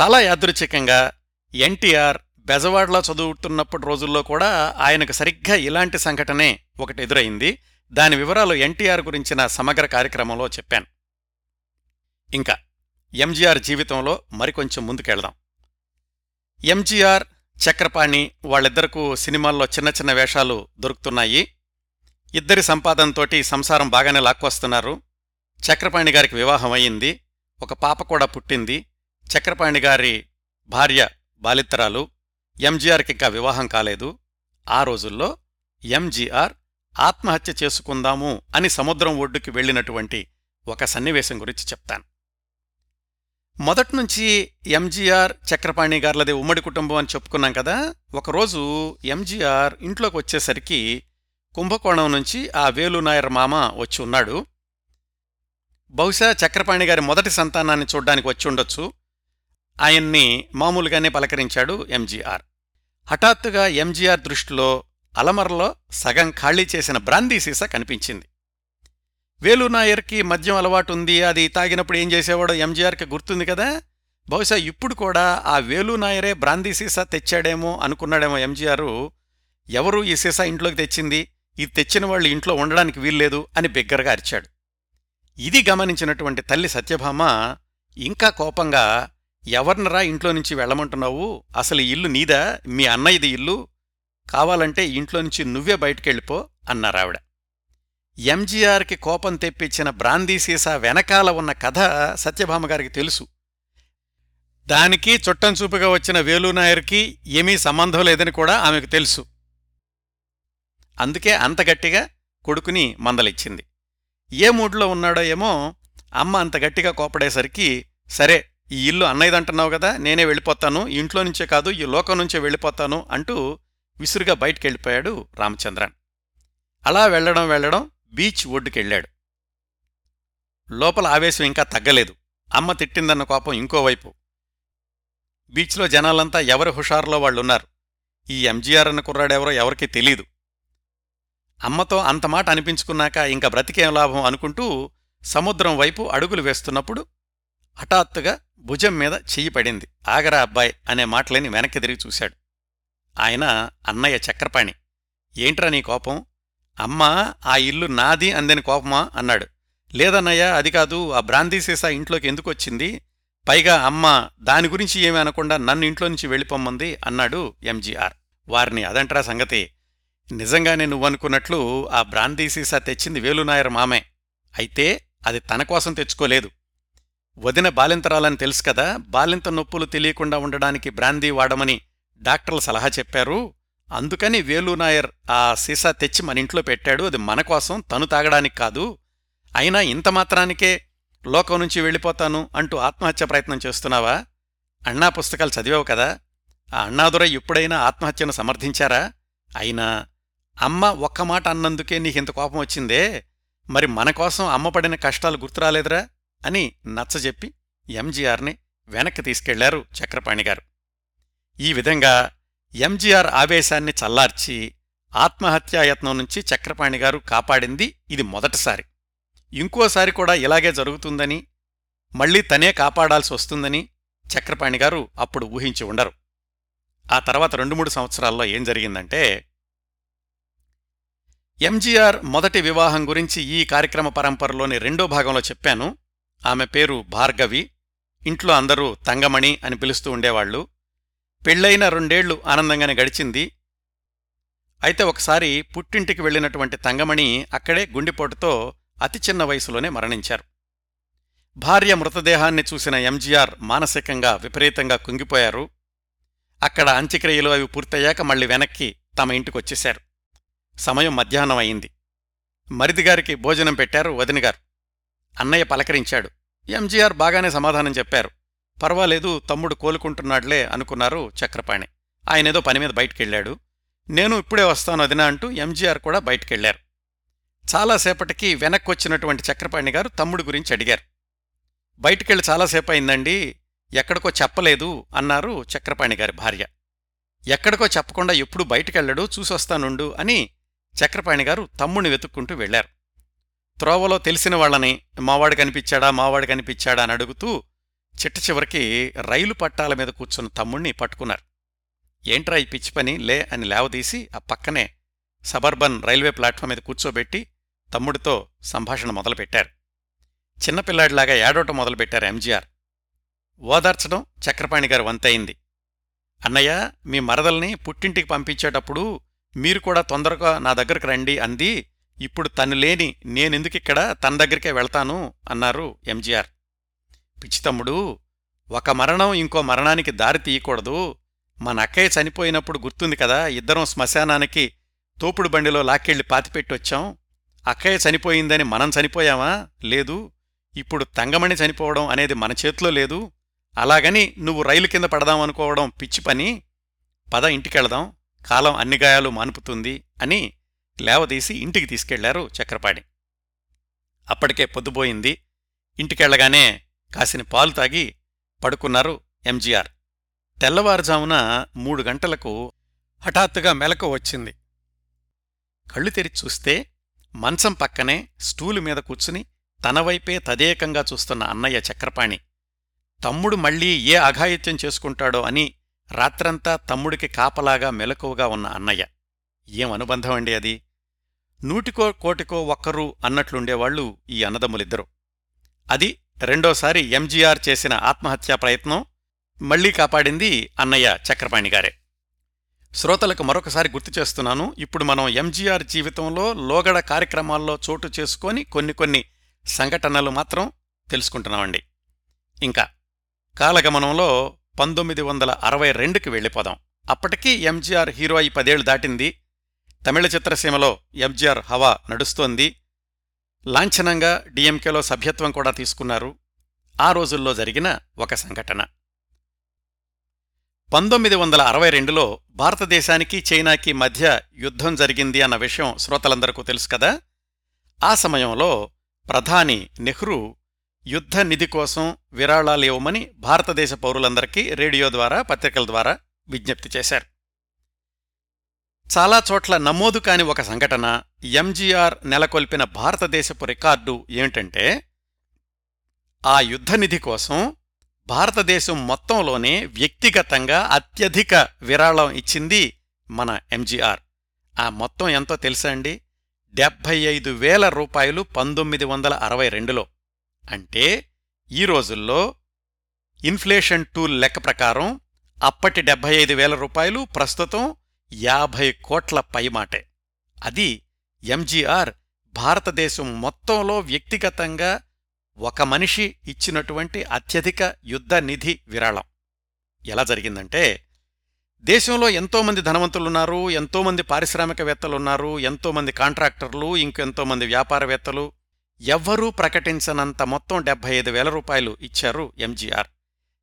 చాలా యాదృచ్ఛికంగా ఎన్టీఆర్ బెజవాడలో చదువుతున్నప్పటి రోజుల్లో కూడా ఆయనకు సరిగ్గా ఇలాంటి సంఘటనే ఒకటి ఎదురైంది. దాని వివరాలు ఎన్టీఆర్ గురించిన సమగ్ర కార్యక్రమంలో చెప్పాను. ఇంకా ఎంజీఆర్ జీవితంలో మరికొంచెం ముందుకెళ్దాం. ఎంజీఆర్ చక్రపాణి వాళ్ళిద్దరకు సినిమాల్లో చిన్న చిన్న వేషాలు దొరుకుతున్నాయి. ఇద్దరి సంపాదనతోటి సంసారం బాగానే లాక్కొస్తున్నారు. చక్రపాణి గారికి వివాహం అయింది ఒక పాప కూడా పుట్టింది. చక్రపాణి గారి భార్య బాలిత్తరాలు ఎంజీఆర్కి ఇంకా వివాహం కాలేదు. ఆ రోజుల్లో ఎంజీఆర్ ఆత్మహత్య చేసుకుందాము అని సముద్రం ఒడ్డుకి వెళ్ళినటువంటి ఒక సన్నివేశం గురించి చెప్తాను. మొదట్నుంచి ఎంజీఆర్ చక్రపాణి గార్లది ఉమ్మడి కుటుంబం అని చెప్పుకున్నాం కదా ఒకరోజు ఎంజీఆర్ ఇంట్లోకి వచ్చేసరికి కుంభకోణం నుంచి ఆ వేలునాయర్ మామ వచ్చి ఉన్నాడు. బహుశా చక్రపాణి గారి మొదటి సంతానాన్ని చూడ్డానికి వచ్చి ఉండొచ్చు. ఆయన్ని మామూలుగానే పలకరించాడు ఎంజీఆర్. హఠాత్తుగా ఎంజీఆర్ దృష్టిలో అలమరలో సగం ఖాళీ చేసిన బ్రాందీ సీసా కనిపించింది. వేలు నాయర్కి మద్యం అలవాటుంది అది తాగినప్పుడు ఏం చేసేవాడో ఎంజీఆర్కి గుర్తుంది కదా? బహుశా ఇప్పుడు కూడా ఆ వేలు నాయరే బ్రాందీ సీసా తెచ్చాడేమో అనుకున్నాడేమో ఎంజీఆర్. ఎవరు ఈ సీసా ఇంట్లోకి తెచ్చింది? ఇది తెచ్చిన వాళ్ళు ఇంట్లో ఉండడానికి వీల్లేదు అని బిగ్గరగా అరిచాడు. ఇది గమనించినటువంటి తల్లి సత్యభామ ఇంకా కోపంగా ఎవర్నరా ఇంట్లో నుంచి వెళ్ళమంటున్నావు? అసలు ఇల్లు నీదా? మీ అన్నయ్యది ఇల్లు? కావాలంటే ఇంట్లో నుంచి నువ్వే బయటికెళ్ళిపో అన్నారావిడ ఎంజీఆర్కి కోపం తెప్పించిన బ్రాందీ సీసా వెనకాల ఉన్న కథ సత్యభామ గారికి తెలుసు. దానికి చుట్టం చూపుగా వచ్చిన వేలునాయర్కి ఏమీ సంబంధం లేదని కూడా ఆమెకు తెలుసు. అందుకే అంత గట్టిగా కొడుకుని మందలిచ్చింది. ఏ మూడ్లో ఉన్నాడో ఏమో అమ్మ అంత గట్టిగా కోపడేసరికి సరే ఈ ఇల్లు అన్నయ్యదంటున్నావు కదా నేనే వెళ్ళిపోతాను ఇంట్లో నుంచే కాదు ఈ లోకం నుంచే వెళ్ళిపోతాను అంటూ విసురుగా బయటికెళ్ళిపోయాడు రామచంద్రన్. అలా వెళ్ళడం వెళ్ళడం బీచ్ ఒడ్డుకెళ్ళాడు. లోపల ఆవేశం ఇంకా తగ్గలేదు. అమ్మ తిట్టిందన్న కోపం ఇంకోవైపు బీచ్లో జనాలంతా ఎవరి హుషారులో వాళ్ళున్నారు? ఈ ఎంజీఆర్ అన్న కుర్రాడెవరో ఎవరికీ తెలీదు. అమ్మతో అంతమాట అనిపించుకున్నాక ఇంకా బ్రతికేం లాభం అనుకుంటూ సముద్రం వైపు అడుగులు వేస్తున్నప్పుడు హఠాత్తుగా భుజం మీద చెయ్యి పడింది. ఆగరా అబ్బాయ్ అనే మాటలని వెనక్కి తిరిగి చూశాడు. ఆయన అన్నయ్య చక్రపాణి. ఏంట్రా నీ కోపం? అమ్మా ఆ ఇల్లు నాది అందని కోపమా? అన్నాడు. లేదన్నయ్య అది కాదు. ఆ బ్రాందీ సీసా ఇంట్లోకి ఎందుకొచ్చింది పైగా అమ్మ దాని గురించి ఏమీ అనకుండా నన్ను ఇంట్లో నుంచి వెళ్ళిపోమ్మంది అన్నాడు ఎంజీఆర్. వారిని అదంట్రా సంగతి. నిజంగానే నువ్వనుకున్నట్లు ఆ బ్రాందీ సీసా తెచ్చింది వేలునాయర్ మామే. అయితే అది తన కోసం తెచ్చుకోలేదు. వదిన బాలింతరాలని తెలుసు కదా. బాలింత నొప్పులు తెలియకుండా ఉండడానికి బ్రాందీ వాడమని డాక్టర్లు సలహా చెప్పారు. అందుకని వేలునాయర్ ఆ సీసా తెచ్చి మన ఇంట్లో పెట్టాడు. అది మన కోసం తను తాగడానికి కాదు. అయినా ఇంత మాత్రానికే లోకం నుంచి వెళ్ళిపోతాను అంటూ ఆత్మహత్య ప్రయత్నం చేస్తున్నావా? అన్నా పుస్తకాలు చదివావు కదా? ఆ అన్నాదురై ఎప్పుడైనా ఆత్మహత్యను సమర్థించారా? అయినా అమ్మ ఒక్క మాట అన్నందుకే నీకింత కోపం వచ్చిందే. మరి మన కోసం అమ్మ పడిన కష్టాలు గుర్తురాలేదురా? అని నచ్చజెప్పి ఎంజీఆర్ని వెనక్కి తీసుకెళ్ళారు చక్రపాణిగారు ఈ విధంగా ఎంజీఆర్ ఆవేశాన్ని చల్లార్చి ఆత్మహత్యాయత్నం నుంచి చక్రపాణి గారు కాపాడింది ఇది మొదటిసారి. ఇంకోసారి కూడా ఇలాగే జరుగుతుందని మళ్ళీ తనే కాపాడాల్సి వస్తుందని చక్రపాణి గారు అప్పుడు ఊహించి ఉండరు. ఆ తర్వాత రెండు మూడు సంవత్సరాల్లో ఏం జరిగిందంటే ఎంజీఆర్ మొదటి వివాహం గురించి ఈ కార్యక్రమ పరంపరలోని రెండో భాగంలో చెప్పాను. ఆమె పేరు భార్గవి ఇంట్లో అందరూ తంగమణి అని పిలుస్తూ ఉండేవాళ్ళు పెళ్ళైన రెండేళ్ళు ఆనందంగానే గడిచింది. అయితే ఒకసారి పుట్టింటికి వెళ్ళినటువంటి తంగమణి అక్కడే గుండెపోటుతో అతి చిన్న వయసులోనే మరణించారు. భార్య మృతదేహాన్ని చూసిన ఎంజీఆర్ మానసికంగా విపరీతంగా కుంగిపోయారు. అక్కడ అంత్యక్రియలు అవి పూర్తయ్యాక మళ్ళీ వెనక్కి తమ ఇంటికొచ్చేశారు. సమయం మధ్యాహ్నం అయింది. మరిదిగారికి భోజనం పెట్టారు వదినగారు. అన్నయ్య పలకరించాడు. ఎంజీఆర్ బాగానే సమాధానం చెప్పారు. పర్వాలేదు తమ్ముడు కోలుకుంటున్నాడులే అనుకున్నారు చక్రపాణి. ఆయనేదో పని మీద బయటికెళ్ళాడు. నేను ఇప్పుడే వస్తాను అదినా అంటూ ఎంజీఆర్ కూడా బయటికెళ్ళారు చాలాసేపటికి వెనక్కొచ్చినటువంటి చక్రపాణి గారు తమ్ముడు గురించి అడిగారు. బయటికెళ్ళి చాలాసేపు అయిందండి ఎక్కడికో చెప్పలేదు అన్నారు చక్రపాణి గారి భార్య. ఎక్కడికో చెప్పకుండా ఎప్పుడు బయటికెళ్ళడు చూసొస్తానుండు అని చక్రపాణి గారు తమ్ముణ్ణి వెతుక్కుంటూ వెళ్ళారు త్రోవలో తెలిసిన వాళ్ళని మావాడు కనిపించాడా మావాడు కనిపించాడా అని అడుగుతూ చిట్ట చివరికి రైలు పట్టాల మీద కూర్చున్న తమ్ముణ్ణి పట్టుకున్నారు. ఏంట్రా ఈ పిచ్చి పని? లే అని లేవదీసి ఆ పక్కనే సబర్బన్ రైల్వే ప్లాట్ఫామ్ మీద కూర్చోబెట్టి తమ్ముడితో సంభాషణ మొదలుపెట్టారు. చిన్నపిల్లాడిలాగా ఏడవటం మొదలుపెట్టారు ఎంజీఆర్. ఓదార్చడం చక్రపాణి గారు వంతయింది. అన్నయ్య మీ మరదల్ని పుట్టింటికి పంపించేటప్పుడు మీరు కూడా తొందరగా నా దగ్గరకు రండి అంది. ఇప్పుడు తను లేని నేనెందుకిక్కడ? తన దగ్గరికే వెళ్తాను అన్నారు ఎంజీఆర్. పిచ్చితమ్ముడు ఒక మరణం ఇంకో మరణానికి దారి తీయకూడదు. మన అక్కయ్య చనిపోయినప్పుడు గుర్తుంది కదా ఇద్దరం శ్మశానానికి తోపుడు బండిలో లాక్కెళ్ళి పాతిపెట్టొచ్చాం. అక్కయ్య చనిపోయిందని మనం చనిపోయామా? లేదు. ఇప్పుడు తంగమణి చనిపోవడం అనేది మన చేతిలో లేదు. అలాగని నువ్వు రైలు కింద పడదామనుకోవడం పిచ్చి పని. పద ఇంటికెళదాం. కాలం అన్ని గాయాలు మానుపుతుంది అని లేవదీసి ఇంటికి తీసుకెళ్ళారు చక్రపాణి. అప్పటికే పొద్దుపోయింది. ఇంటికెళ్ళగానే కాసిన పాలు తాగి పడుకున్నారు ఎంజీఆర్. తెల్లవారుజామున మూడు గంటలకు హఠాత్తుగా మెలకు వచ్చింది. కళ్ళు తెరిచి చూస్తే మంచం పక్కనే స్టూలు మీద కూర్చుని తనవైపే తదేకంగా చూస్తున్న అన్నయ్య చక్రపాణి. తమ్ముడు మళ్ళీ ఏ అఘాయిత్యం చేసుకుంటాడో అని రాత్రంతా తమ్ముడికి కాపలాగా మెలకువగా ఉన్న అన్నయ్య. ఏం అనుబంధం అండి అది? నూటికో కోటికో ఒక్కరు అన్నట్లుండేవాళ్ళు ఈ అన్నదమ్ములిద్దరూ. అది రెండోసారి ఎంజీఆర్ చేసిన ఆత్మహత్యా ప్రయత్నం మళ్ళీ కాపాడింది అన్నయ్య చక్రపాణి గారే. శ్రోతలకు మరొకసారి గుర్తు చేస్తున్నాను ఇప్పుడు మనం ఎంజీఆర్ జీవితంలో లోగడ కార్యక్రమాల్లో చోటు చేసుకొని కొన్ని కొన్ని సంఘటనలు మాత్రం తెలుసుకుంటున్నామండి. ఇంకా కాలగమనంలో పంతొమ్మిది వందల అరవై రెండుకి వెళ్ళిపోదాం. అప్పటికీ ఎంజీఆర్ హీరో అయి పదేళ్ళు దాటింది. తమిళ చిత్రసీమలో ఎంజీఆర్ హవా నడుస్తోంది. లాంఛనంగా డిఎంకేలో సభ్యత్వం కూడా తీసుకున్నారు. ఆ రోజుల్లో జరిగిన ఒక సంఘటన. పంతొమ్మిది వందల అరవై రెండులో భారతదేశానికి చైనాకి మధ్య యుద్ధం జరిగింది అన్న విషయం శ్రోతలందరికీ తెలుసు కదా? ఆ సమయంలో ప్రధాని నెహ్రూ యుద్ధ నిధి కోసం విరాళాలు ఇవ్వమని భారతదేశ పౌరులందరికీ రేడియో ద్వారా పత్రికల ద్వారా విజ్ఞప్తి చేశారు. చాలా చోట్ల నమోదు కాని ఒక సంఘటన ఎంజీఆర్ నెలకొల్పిన భారతదేశపు రికార్డు ఏమిటంటే ఆ యుద్ధనిధి కోసం భారతదేశం మొత్తంలోనే వ్యక్తిగతంగా అత్యధిక విరాళం ఇచ్చింది మన ఎంజీఆర్. ఆ మొత్తం ఎంతో తెలుసా అండి? డెబ్భై ఐదు వేల రూపాయలు పంతొమ్మిది వందల అరవై రెండులో. అంటే ఈ రోజుల్లో ఇన్ఫ్లేషన్ టూల్ లెక్క ప్రకారం అప్పటి డెబ్భై ఐదు వేల రూపాయలు ప్రస్తుతం యాభై కోట్ల పైమాటే. అది ఎంజీఆర్ భారతదేశం మొత్తంలో వ్యక్తిగతంగా ఒక మనిషి ఇచ్చినటువంటి అత్యధిక యుద్ధ నిధి విరాళం. ఎలా జరిగిందంటే దేశంలో ఎంతోమంది ధనవంతులున్నారు ఎంతోమంది పారిశ్రామికవేత్తలున్నారు ఎంతోమంది కాంట్రాక్టర్లు ఇంకెంతోమంది వ్యాపారవేత్తలు. ఎవ్వరూ ప్రకటించనంత మొత్తం డెబ్బై ఐదు వేల రూపాయలు ఇచ్చారు ఎంజీఆర్.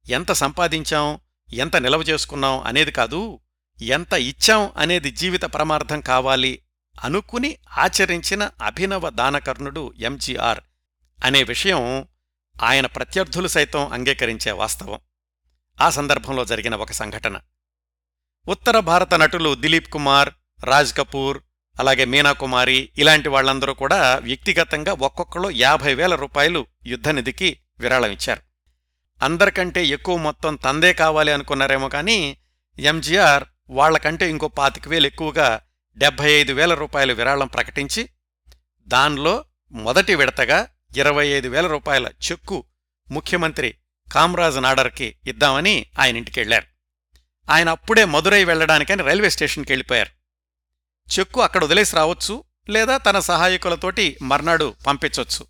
ఎంత సంపాదించాం ఎంత నిలవ చేసుకున్నాం అనేది కాదు ఎంత ఇచ్చాం అనేది జీవిత పరమార్థం కావాలి అనుకుని ఆచరించిన అభినవ దానకర్ణుడు ఎంజీఆర్ అనే విషయం ఆయన ప్రత్యర్థులు సైతం అంగీకరించే వాస్తవం. ఆ సందర్భంలో జరిగిన ఒక సంఘటన. ఉత్తర భారత నటులు దిలీప్ కుమార్ రాజ్ కపూర్ అలాగే మీనాకుమారి ఇలాంటి వాళ్ళందరూ కూడా వ్యక్తిగతంగా ఒక్కొక్కరు యాభై వేల రూపాయలు యుద్ధనిధికి విరాళమిచ్చారు అందరికంటే ఎక్కువ మొత్తం తందే కావాలి అనుకున్నారేమో కానీ ఎంజీఆర్ వాళ్ళకంటే ఇంకో పాతిక వేలు ఎక్కువగా డెబ్బై ఐదు వేల రూపాయల విరాళం ప్రకటించి దానిలో మొదటి విడతగా ఇరవై ఐదు వేల రూపాయల చెక్కు ముఖ్యమంత్రి కామ్రాజ్ నాడర్కి ఇద్దామని ఆయన ఇంటికెళ్ళారు ఆయన అప్పుడే మదురై వెళ్ళడానికని రైల్వే స్టేషన్కి వెళ్ళిపోయారు. చెక్కు అక్కడ వదిలేసి రావచ్చు లేదా తన సహాయకులతోటి మర్నాడు పంపించొచ్చు.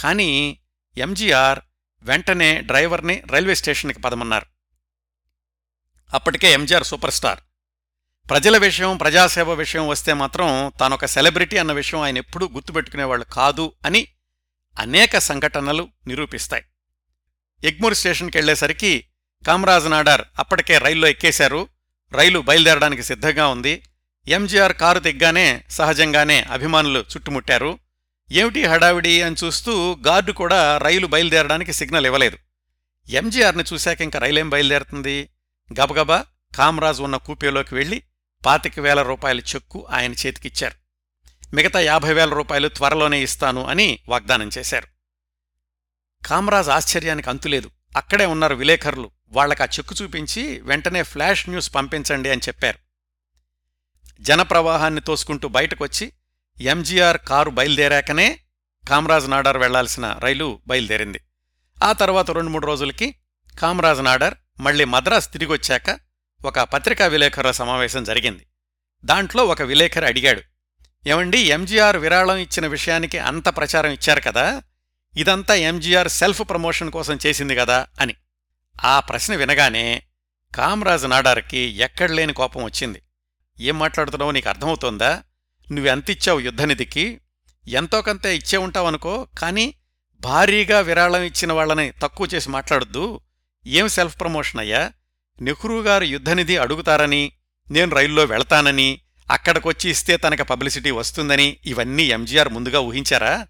కానీ ఎంజీఆర్ వెంటనే డ్రైవర్ని రైల్వే స్టేషన్కి పదమన్నారు. అప్పటికే ఎంజీఆర్ సూపర్ స్టార్. ప్రజల విషయం ప్రజాసేవ విషయం వస్తే మాత్రం తానొక సెలబ్రిటీ అన్న విషయం ఆయన ఎప్పుడూ గుర్తుపెట్టుకునేవాళ్ళు కాదు అని అనేక సంఘటనలు నిరూపిస్తాయి. ఎగ్మూర్ స్టేషన్కి వెళ్ళేసరికి కామరాజ్ నాడార్ అప్పటికే రైల్లో ఎక్కేశారు. రైలు బయలుదేరడానికి సిద్ధంగా ఉంది. ఎంజీఆర్ కారు దిగ్గానే సహజంగానే అభిమానులు చుట్టుముట్టారు. ఏమిటి హడావిడి అని చూస్తూ గార్డు కూడా రైలు బయలుదేరడానికి సిగ్నల్ ఇవ్వలేదు. ఎంజీఆర్ని చూశాక ఇంక రైలేం బయలుదేరుతుంది? గబగబా కామరాజ్ ఉన్న కూపేలోకి వెళ్ళి పాతిక వేల రూపాయల చెక్కు ఆయన చేతికిచ్చారు. మిగతా యాభై వేల రూపాయలు త్వరలోనే ఇస్తాను అని వాగ్దానం చేశారు. కామరాజ్ ఆశ్చర్యానికి అంతులేదు. అక్కడే ఉన్నారు విలేకరులు. వాళ్ళకా చెక్కు చూపించి వెంటనే ఫ్లాష్ న్యూస్ పంపించండి అని చెప్పారు. జనప్రవాహాన్ని తోసుకుంటూ బయటకొచ్చి ఎంజీఆర్ కారు బయలుదేరాకనే కామరాజ్ నాడార్ వెళ్ళాల్సిన రైలు బయలుదేరింది. ఆ తర్వాత రెండు మూడు రోజులకి కామరాజ్ నాడార్ మళ్ళీ మద్రాస్ తిరిగొచ్చాక ఒక పత్రికా విలేకరుల సమావేశం జరిగింది. దాంట్లో ఒక విలేకరి అడిగాడు ఏమండి ఎంజీఆర్ విరాళం ఇచ్చిన విషయానికి అంత ప్రచారం ఇచ్చారు కదా ఇదంతా ఎంజీఆర్ సెల్ఫ్ ప్రమోషన్ కోసం చేసింది కదా అని. ఆ ప్రశ్న వినగానే కామరాజ్ నాడార్కి ఎక్కడలేని కోపం వచ్చింది. ఏం మాట్లాడుతున్నావో నీకు అర్థమవుతోందా? నువ్వెంతిచ్చావు యుద్ధనిధికి? ఎంతో కొంత ఇచ్చే ఉంటావనుకో కానీ భారీగా విరాళం ఇచ్చిన వాళ్ళని తక్కువ చేసి మాట్లాడొద్దు. ఏం సెల్ఫ్ ప్రమోషన్ అయ్యా? నెహ్రూ గారు యుద్ధనిధి అడుగుతారని నేను రైల్లో వెళతానని అక్కడికొచ్చి ఇస్తే తనకు పబ్లిసిటీ వస్తుందని ఇవన్నీ ఎంజీఆర్ ముందుగా ఊహించారా?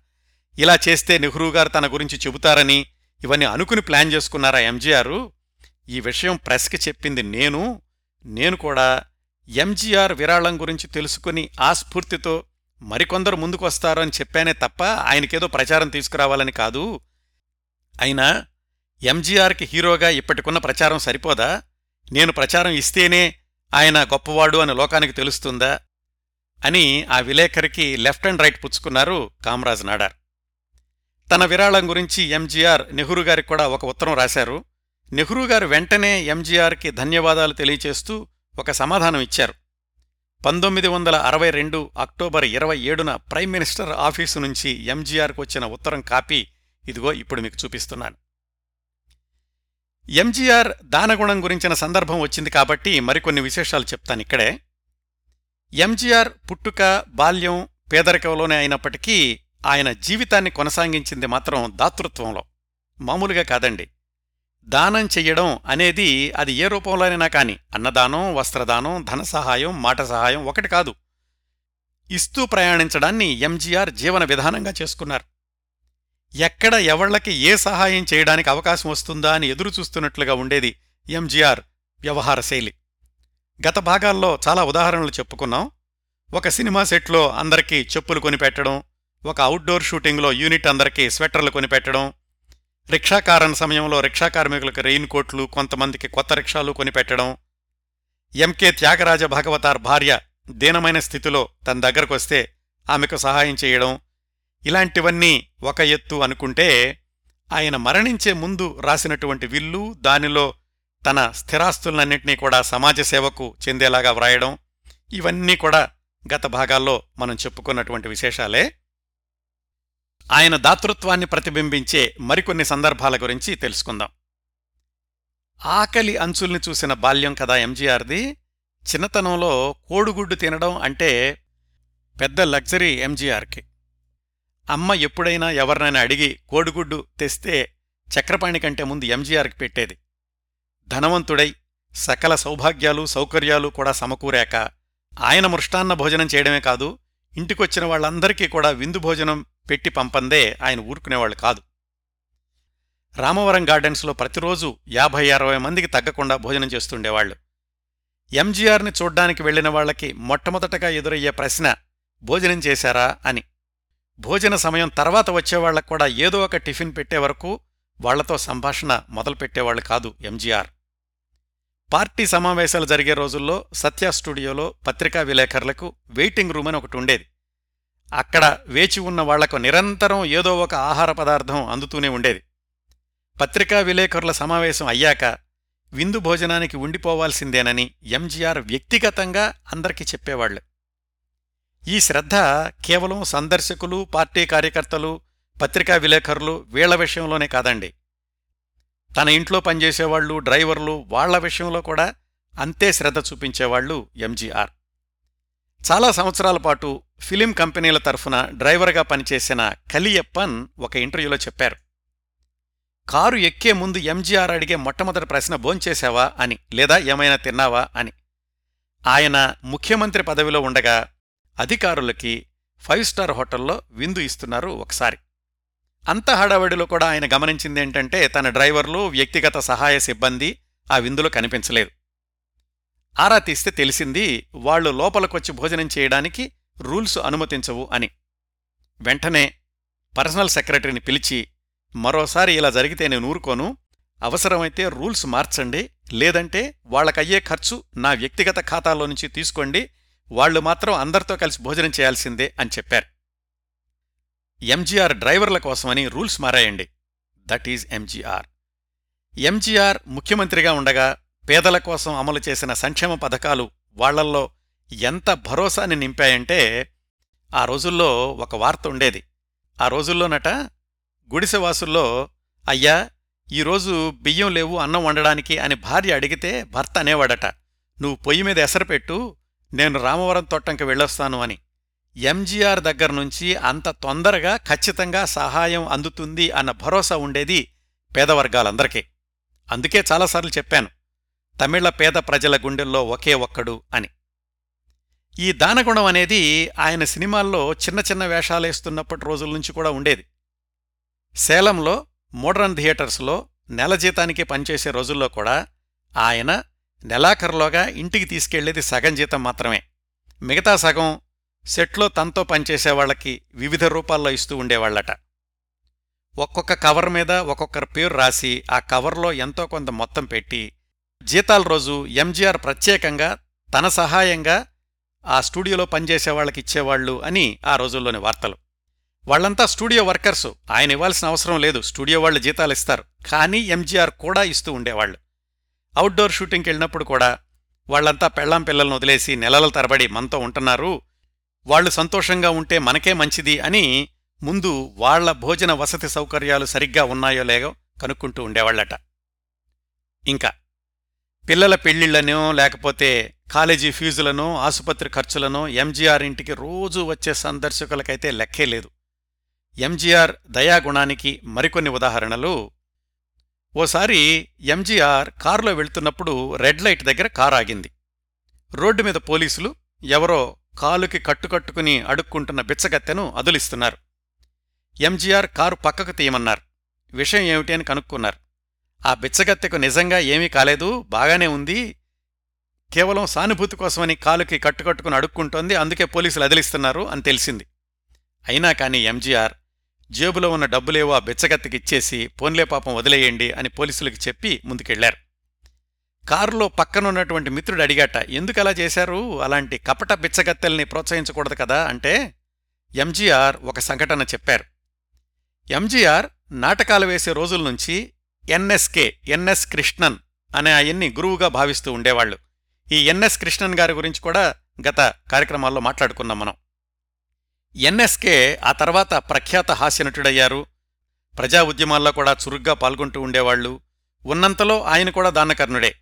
ఇలా చేస్తే నెహ్రూ గారు తన గురించి చెబుతారని ఇవన్నీ అనుకుని ప్లాన్ చేసుకున్నారా ఎంజీఆర్? ఈ విషయం ప్రెస్కి చెప్పింది నేను. నేను కూడా ఎంజీఆర్ విరాళం గురించి తెలుసుకుని ఆ స్ఫూర్తితో మరికొందరు ముందుకొస్తారు అని చెప్పానే తప్ప ఆయనకేదో ప్రచారం తీసుకురావాలని కాదు. అయినా ఎంజీఆర్కి హీరోగా ఇప్పటికున్న ప్రచారం సరిపోదా? నేను ప్రచారం ఇస్తేనే ఆయన గొప్పవాడు అని లోకానికి తెలుస్తుందా? అని ఆ విలేకరికి లెఫ్ట్ అండ్ రైట్ పుచ్చుకున్నారు కామరాజ్ నాడార్. తన విరాళం గురించి ఎంజీఆర్ నెహ్రూ గారికి కూడా ఒక ఉత్తరం రాశారు. నెహ్రూ గారు వెంటనే ఎంజీఆర్కి ధన్యవాదాలు తెలియచేస్తూ ఒక సమాధానం ఇచ్చారు. పంతొమ్మిది వందల అరవై రెండు అక్టోబర్ ఇరవై ఏడున ప్రైమ్ మినిస్టర్ ఆఫీసు నుంచి ఎంజీఆర్కు వచ్చిన ఉత్తరం కాపీ ఇదిగో ఇప్పుడు మీకు చూపిస్తున్నాను. ఎంజీఆర్ దానగుణం గురించిన సందర్భం వచ్చింది కాబట్టి మరికొన్ని విశేషాలు చెప్తాను ఇక్కడే. ఎంజీఆర్ పుట్టుక బాల్యం పేదరికంలోనే అయినప్పటికీ ఆయన జీవితాన్ని కొనసాగించింది మాత్రం దాతృత్వంలో. మామూలుగా కాదండి. దానం చెయ్యడం అనేది అది ఏ రూపంలోనైనా కాని అన్నదానం వస్త్రదానం ధన సహాయం మాట సహాయం ఒకటి కాదు. ఇస్తూ ప్రయాణించడాన్ని ఎంజీఆర్ జీవన విధానంగా చేసుకున్నారు. ఎక్కడ ఎవళ్ళకి ఏ సహాయం చేయడానికి అవకాశం వస్తుందా అని ఎదురుచూస్తున్నట్లుగా ఉండేది ఎంజీఆర్ వ్యవహార శైలి. గత భాగాల్లో చాలా ఉదాహరణలు చెప్పుకున్నాం. ఒక సినిమా సెట్లో అందరికీ చెప్పులు కొనిపెట్టడం ఒక అవుట్డోర్ షూటింగ్లో యూనిట్ అందరికీ స్వెటర్లు కొనిపెట్టడం రిక్షాకారణ సమయంలో రిక్షా కార్మికులకు రెయిన్ కోట్లు కొంతమందికి కొత్త రిక్షాలు కొనిపెట్టడం ఎంకే త్యాగరాజ భగవతార్ భార్య దీనమైన స్థితిలో తన దగ్గరకొస్తే ఆమెకు సహాయం చేయడం ఇలాంటివన్నీ ఒక ఎత్తు అనుకుంటే ఆయన మరణించే ముందు రాసినటువంటి విల్లు దానిలో తన స్థిరాస్తులన్నింటినీ కూడా సమాజ సేవకు చెందేలాగా వ్రాయడం ఇవన్నీ కూడా గత భాగాల్లో మనం చెప్పుకున్నటువంటి విశేషాలే. ఆయన దాతృత్వాన్ని ప్రతిబింబించే మరికొన్ని సందర్భాల గురించి తెలుసుకుందాం. ఆకలి అంచుల్ని చూసిన బాల్యం కదా ఎంజీఆర్ది. చిన్నతనంలో కోడుగుడ్డు తినడం అంటే పెద్ద లగ్జరీ ఎంజీఆర్కి. అమ్మ ఎప్పుడైనా ఎవరినైనా అడిగి కోడిగుడ్డు తెస్తే చక్రపాణి కంటే ముందు ఎంజీఆర్కి పెట్టేది. ధనవంతుడై సకల సౌభాగ్యాలు సౌకర్యాలు కూడా సమకూరాక ఆయన మృష్టాన్న భోజనం చేయడమే కాదు ఇంటికొచ్చిన వాళ్ళందరికీ కూడా విందు భోజనం పెట్టి పంపందే ఆయన ఊరుకునేవాళ్ళు కాదు. రామవరం గార్డెన్స్లో ప్రతిరోజు యాభై అరవై మందికి తగ్గకుండా భోజనం చేస్తుండేవాళ్ళు ఎంజీఆర్ని చూడ్డానికి వెళ్ళిన వాళ్ళకి మొట్టమొదటగా ఎదురయ్యే ప్రశ్న భోజనం చేశారా? అని. భోజన సమయం తర్వాత వచ్చేవాళ్ళకు కూడా ఏదో ఒక టిఫిన్ పెట్టే వరకు వాళ్ళతో సంభాషణ మొదలుపెట్టేవాళ్ళు కాదు ఎంజీఆర్. పార్టీ సమావేశాలు జరిగే రోజుల్లో సత్య స్టూడియోలో పత్రికా విలేకరులకు వెయిటింగ్ రూమ్ అని ఒకటి ఉండేది. అక్కడ వేచి ఉన్న వాళ్ళకు నిరంతరం ఏదో ఒక ఆహార పదార్థం అందుతూనే ఉండేది. పత్రికా విలేకరుల సమావేశం అయ్యాక విందు భోజనానికి ఉండిపోవాల్సిందేనని ఎంజీఆర్ వ్యక్తిగతంగా అందరికీ చెప్పేవాళ్ళు ఈ శ్రద్ధ కేవలం సందర్శకులు పార్టీ కార్యకర్తలు పత్రికా విలేకరులు వీళ్ళ విషయంలోనే కాదండి. తన ఇంట్లో పనిచేసేవాళ్ళు డ్రైవర్లు వాళ్ళ విషయంలో కూడా అంతే శ్రద్ధ చూపించేవాళ్ళు ఎంజీఆర్. చాలా సంవత్సరాల పాటు ఫిలిం కంపెనీల తరఫున డ్రైవర్గా పనిచేసిన కలియప్పన్ ఒక ఇంటర్వ్యూలో చెప్పారు. కారు ఎక్కే ముందు ఎంజీఆర్ అడిగే మొట్టమొదటి ప్రశ్న భోంచేశావా? అని లేదా ఏమైనా తిన్నావా? అని. ఆయన ముఖ్యమంత్రి పదవిలో ఉండగా అధికారులకి ఫైవ్ స్టార్ హోటల్లో విందు ఇస్తున్నారు ఒకసారి. అంత హడావడిలో కూడా ఆయన గమనించిందేంటంటే తన డ్రైవర్లు వ్యక్తిగత సహాయ సిబ్బంది ఆ విందులో కనిపించలేదు. ఆరా తీస్తే తెలిసింది వాళ్ళు లోపలికొచ్చి భోజనం చేయడానికి రూల్స్ అనుమతించవు అని. వెంటనే పర్సనల్ సెక్రటరీని పిలిచి మరోసారి ఇలా జరిగితే నేను ఊరుకోను అవసరమైతే రూల్స్ మార్చండి లేదంటే వాళ్ళకయ్యే ఖర్చు నా వ్యక్తిగత ఖాతాలో నుంచి తీసుకోండి వాళ్ళు మాత్రం అందరితో కలిసి భోజనం చేయాల్సిందే అని చెప్పారు. ఎంజీఆర్ డ్రైవర్ల కోసమని rules మారాయండి. That is MGR. MGR ముఖ్యమంత్రిగా ఉండగా పేదల కోసం అమలు చేసిన సంక్షేమ పథకాలు వాళ్ళల్లో ఎంత భరోసాని నింపాయంటే ఆ రోజుల్లో ఒక వార్త ఉండేది. ఆ రోజుల్లోనట గుడిసెవాసుల్లో అయ్యా ఈరోజు బియ్యం లేవు అన్నం వండడానికి అని భార్య అడిగితే భర్త అనేవాడట. నువ్వు పొయ్యి మీద ఎసరుపెట్టు నేను రామవరం తొట్టంకి వెళ్ళొస్తాను అని. ఎంజీఆర్ దగ్గర నుంచి అంత తొందరగా ఖచ్చితంగా సహాయం అందుతుంది అన్న భరోసా ఉండేది పేదవర్గాలందరికీ. అందుకే చాలాసార్లు చెప్పాను తమిళ పేద ప్రజల గుండెల్లో ఒకే ఒక్కడు అని. ఈ దానగుణం అనేది ఆయన సినిమాల్లో చిన్న చిన్న వేషాలేస్తున్నప్పటి రోజుల నుంచి కూడా ఉండేది. సేలంలో మోడ్రన్ థియేటర్స్లో నెల జీతానికి పనిచేసే రోజుల్లో కూడా ఆయన నెలాఖరులోగా ఇంటికి తీసుకెళ్ళేది సగం జీతం మాత్రమే. మిగతా సగం సెట్లో తనతో పనిచేసేవాళ్ళకి వివిధ రూపాల్లో ఇస్తూ ఉండేవాళ్ళట ఒక్కొక్క కవర్ మీద ఒక్కొక్కరి పేరు రాసి ఆ కవర్లో ఎంతో కొంత మొత్తం పెట్టి జీతాల రోజు ఎంజీఆర్ ప్రత్యేకంగా తన సహాయంగా ఆ స్టూడియోలో పనిచేసేవాళ్ళకి ఇచ్చేవాళ్ళు ఇచ్చేవాళ్ళు అని ఆ రోజుల్లోని వార్తలు. వాళ్ళంతా స్టూడియో వర్కర్సు. ఆయన ఇవ్వాల్సిన అవసరం లేదు. స్టూడియో వాళ్ళు జీతాలు ఇస్తారు. కానీ ఎంజీఆర్ కూడా ఇస్తూ ఉండేవాళ్ళు అవుట్డోర్ షూటింగ్కి వెళ్ళినప్పుడు కూడా వాళ్ళంతా పెళ్ళాం పిల్లలను వదిలేసి నెలల తరబడి మనతో ఉంటున్నారు. వాళ్ళు సంతోషంగా ఉంటే మనకే మంచిది అని ముందు వాళ్ళ భోజన వసతి సౌకర్యాలు సరిగ్గా ఉన్నాయో లేదో కనుక్కుంటూ ఉండేవాళ్ళట ఇంకా పిల్లల పెళ్ళిళ్ళనో లేకపోతే కాలేజీ ఫీజులనో ఆసుపత్రి ఖర్చులనో ఎంజీఆర్ ఇంటికి రోజూ వచ్చే సందర్శకులకైతే లెక్కే లేదు. ఎంజీఆర్ దయాగుణానికి మరికొన్ని ఉదాహరణలు ఓసారి ఎంజీఆర్ కారులో వెళ్తున్నప్పుడు రెడ్ లైట్ దగ్గర కారు ఆగింది రోడ్డు మీద పోలీసులు ఎవరో కాలుకి కట్టుకట్టుకుని అడుక్కుంటున్న బిచ్చగత్తెను అదులిస్తున్నారు. ఎంజీఆర్ కారు పక్కకు తీయమన్నారు. విషయం ఏమిటి అని కనుక్కున్నారు. ఆ బిచ్చగత్తెకు నిజంగా ఏమీ కాలేదు బాగానే ఉంది. కేవలం సానుభూతి కోసమని కాలుకి కట్టుకట్టుకుని అడుక్కుంటోంది అందుకే పోలీసులు అదిలిస్తున్నారు అని తెలిసింది. అయినా కానీ ఎంజీఆర్ జేబులో ఉన్న డబ్బులేవో ఆ బిచ్చగత్తెకి ఇచ్చేసి పోన్లే పాపం వదిలేయండి అని పోలీసులకి చెప్పి ముందుకెళ్ళారు. కారులో పక్కనున్నటువంటి మిత్రుడు అడిగాట ఎందుకలా చేశారు? అలాంటి కపట బిచ్చగత్తెల్ని ప్రోత్సహించకూడదు కదా అంటే ఎంజీఆర్ ఒక సంఘటన చెప్పారు. ఎంజీఆర్ నాటకాలు వేసే రోజుల నుంచి ఎన్ఎస్కే ఎన్ఎస్ కృష్ణన్ అనే ఆయన్ని గురువుగా భావిస్తూ ఉండేవాళ్ళు ఈ ఎన్ఎస్ కృష్ణన్ గారి గురించి కూడా గత కార్యక్రమాల్లో మాట్లాడుకున్నాం మనం. ఎన్ఎస్కే ఆ తర్వాత ప్రఖ్యాత హాస్యనటుడయ్యారు. ప్రజా ఉద్యమాల్లో కూడా చురుగ్గా పాల్గొంటూ ఉండేవాళ్ళు ఉన్నంతలో ఆయన కూడా దానకర్ణుడే.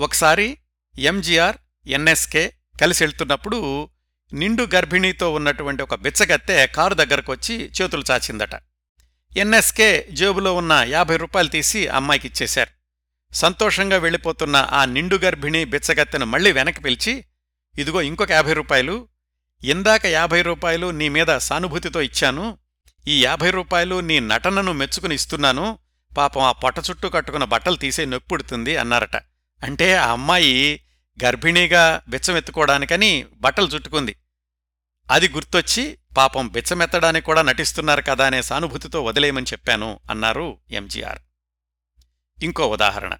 ఒకసారి ఎంజీఆర్ ఎన్ఎస్కే కలిసి వెళ్తున్నప్పుడు నిండు గర్భిణీతో ఉన్నటువంటి ఒక బిచ్చగత్తె కారు దగ్గరకొచ్చి చేతులు చాచిందట. ఎన్ఎస్కే జేబులో ఉన్న యాభై రూపాయలు తీసి అమ్మాయికి ఇచ్చేశారు. సంతోషంగా వెళ్ళిపోతున్న ఆ నిండు గర్భిణీ బిచ్చగత్తెను మళ్ళీ వెనక్కి పిలిచి ఇదిగో ఇంకొక యాభై రూపాయలు ఇందాక యాభై రూపాయలు నీ మీద సానుభూతితో ఇచ్చాను. ఈ యాభై రూపాయలు నీ నటనను మెచ్చుకుని ఇస్తున్నాను. పాపం ఆ పొట్ట చుట్టూ కట్టుకున్న బట్టలు తీసే నొప్పుడుతుంది అన్నారట. అంటే ఆ అమ్మాయి గర్భిణీగా బిచ్చమెత్తుకోవడానికని బట్టలు చుట్టుకుంది. అది గుర్తొచ్చి పాపం బిచ్చమెత్తడానికి కూడా నటిస్తున్నారు కదా అనే సానుభూతితో వదిలేయమని చెప్పాను అన్నారు ఎంజీఆర్. ఇంకో ఉదాహరణ.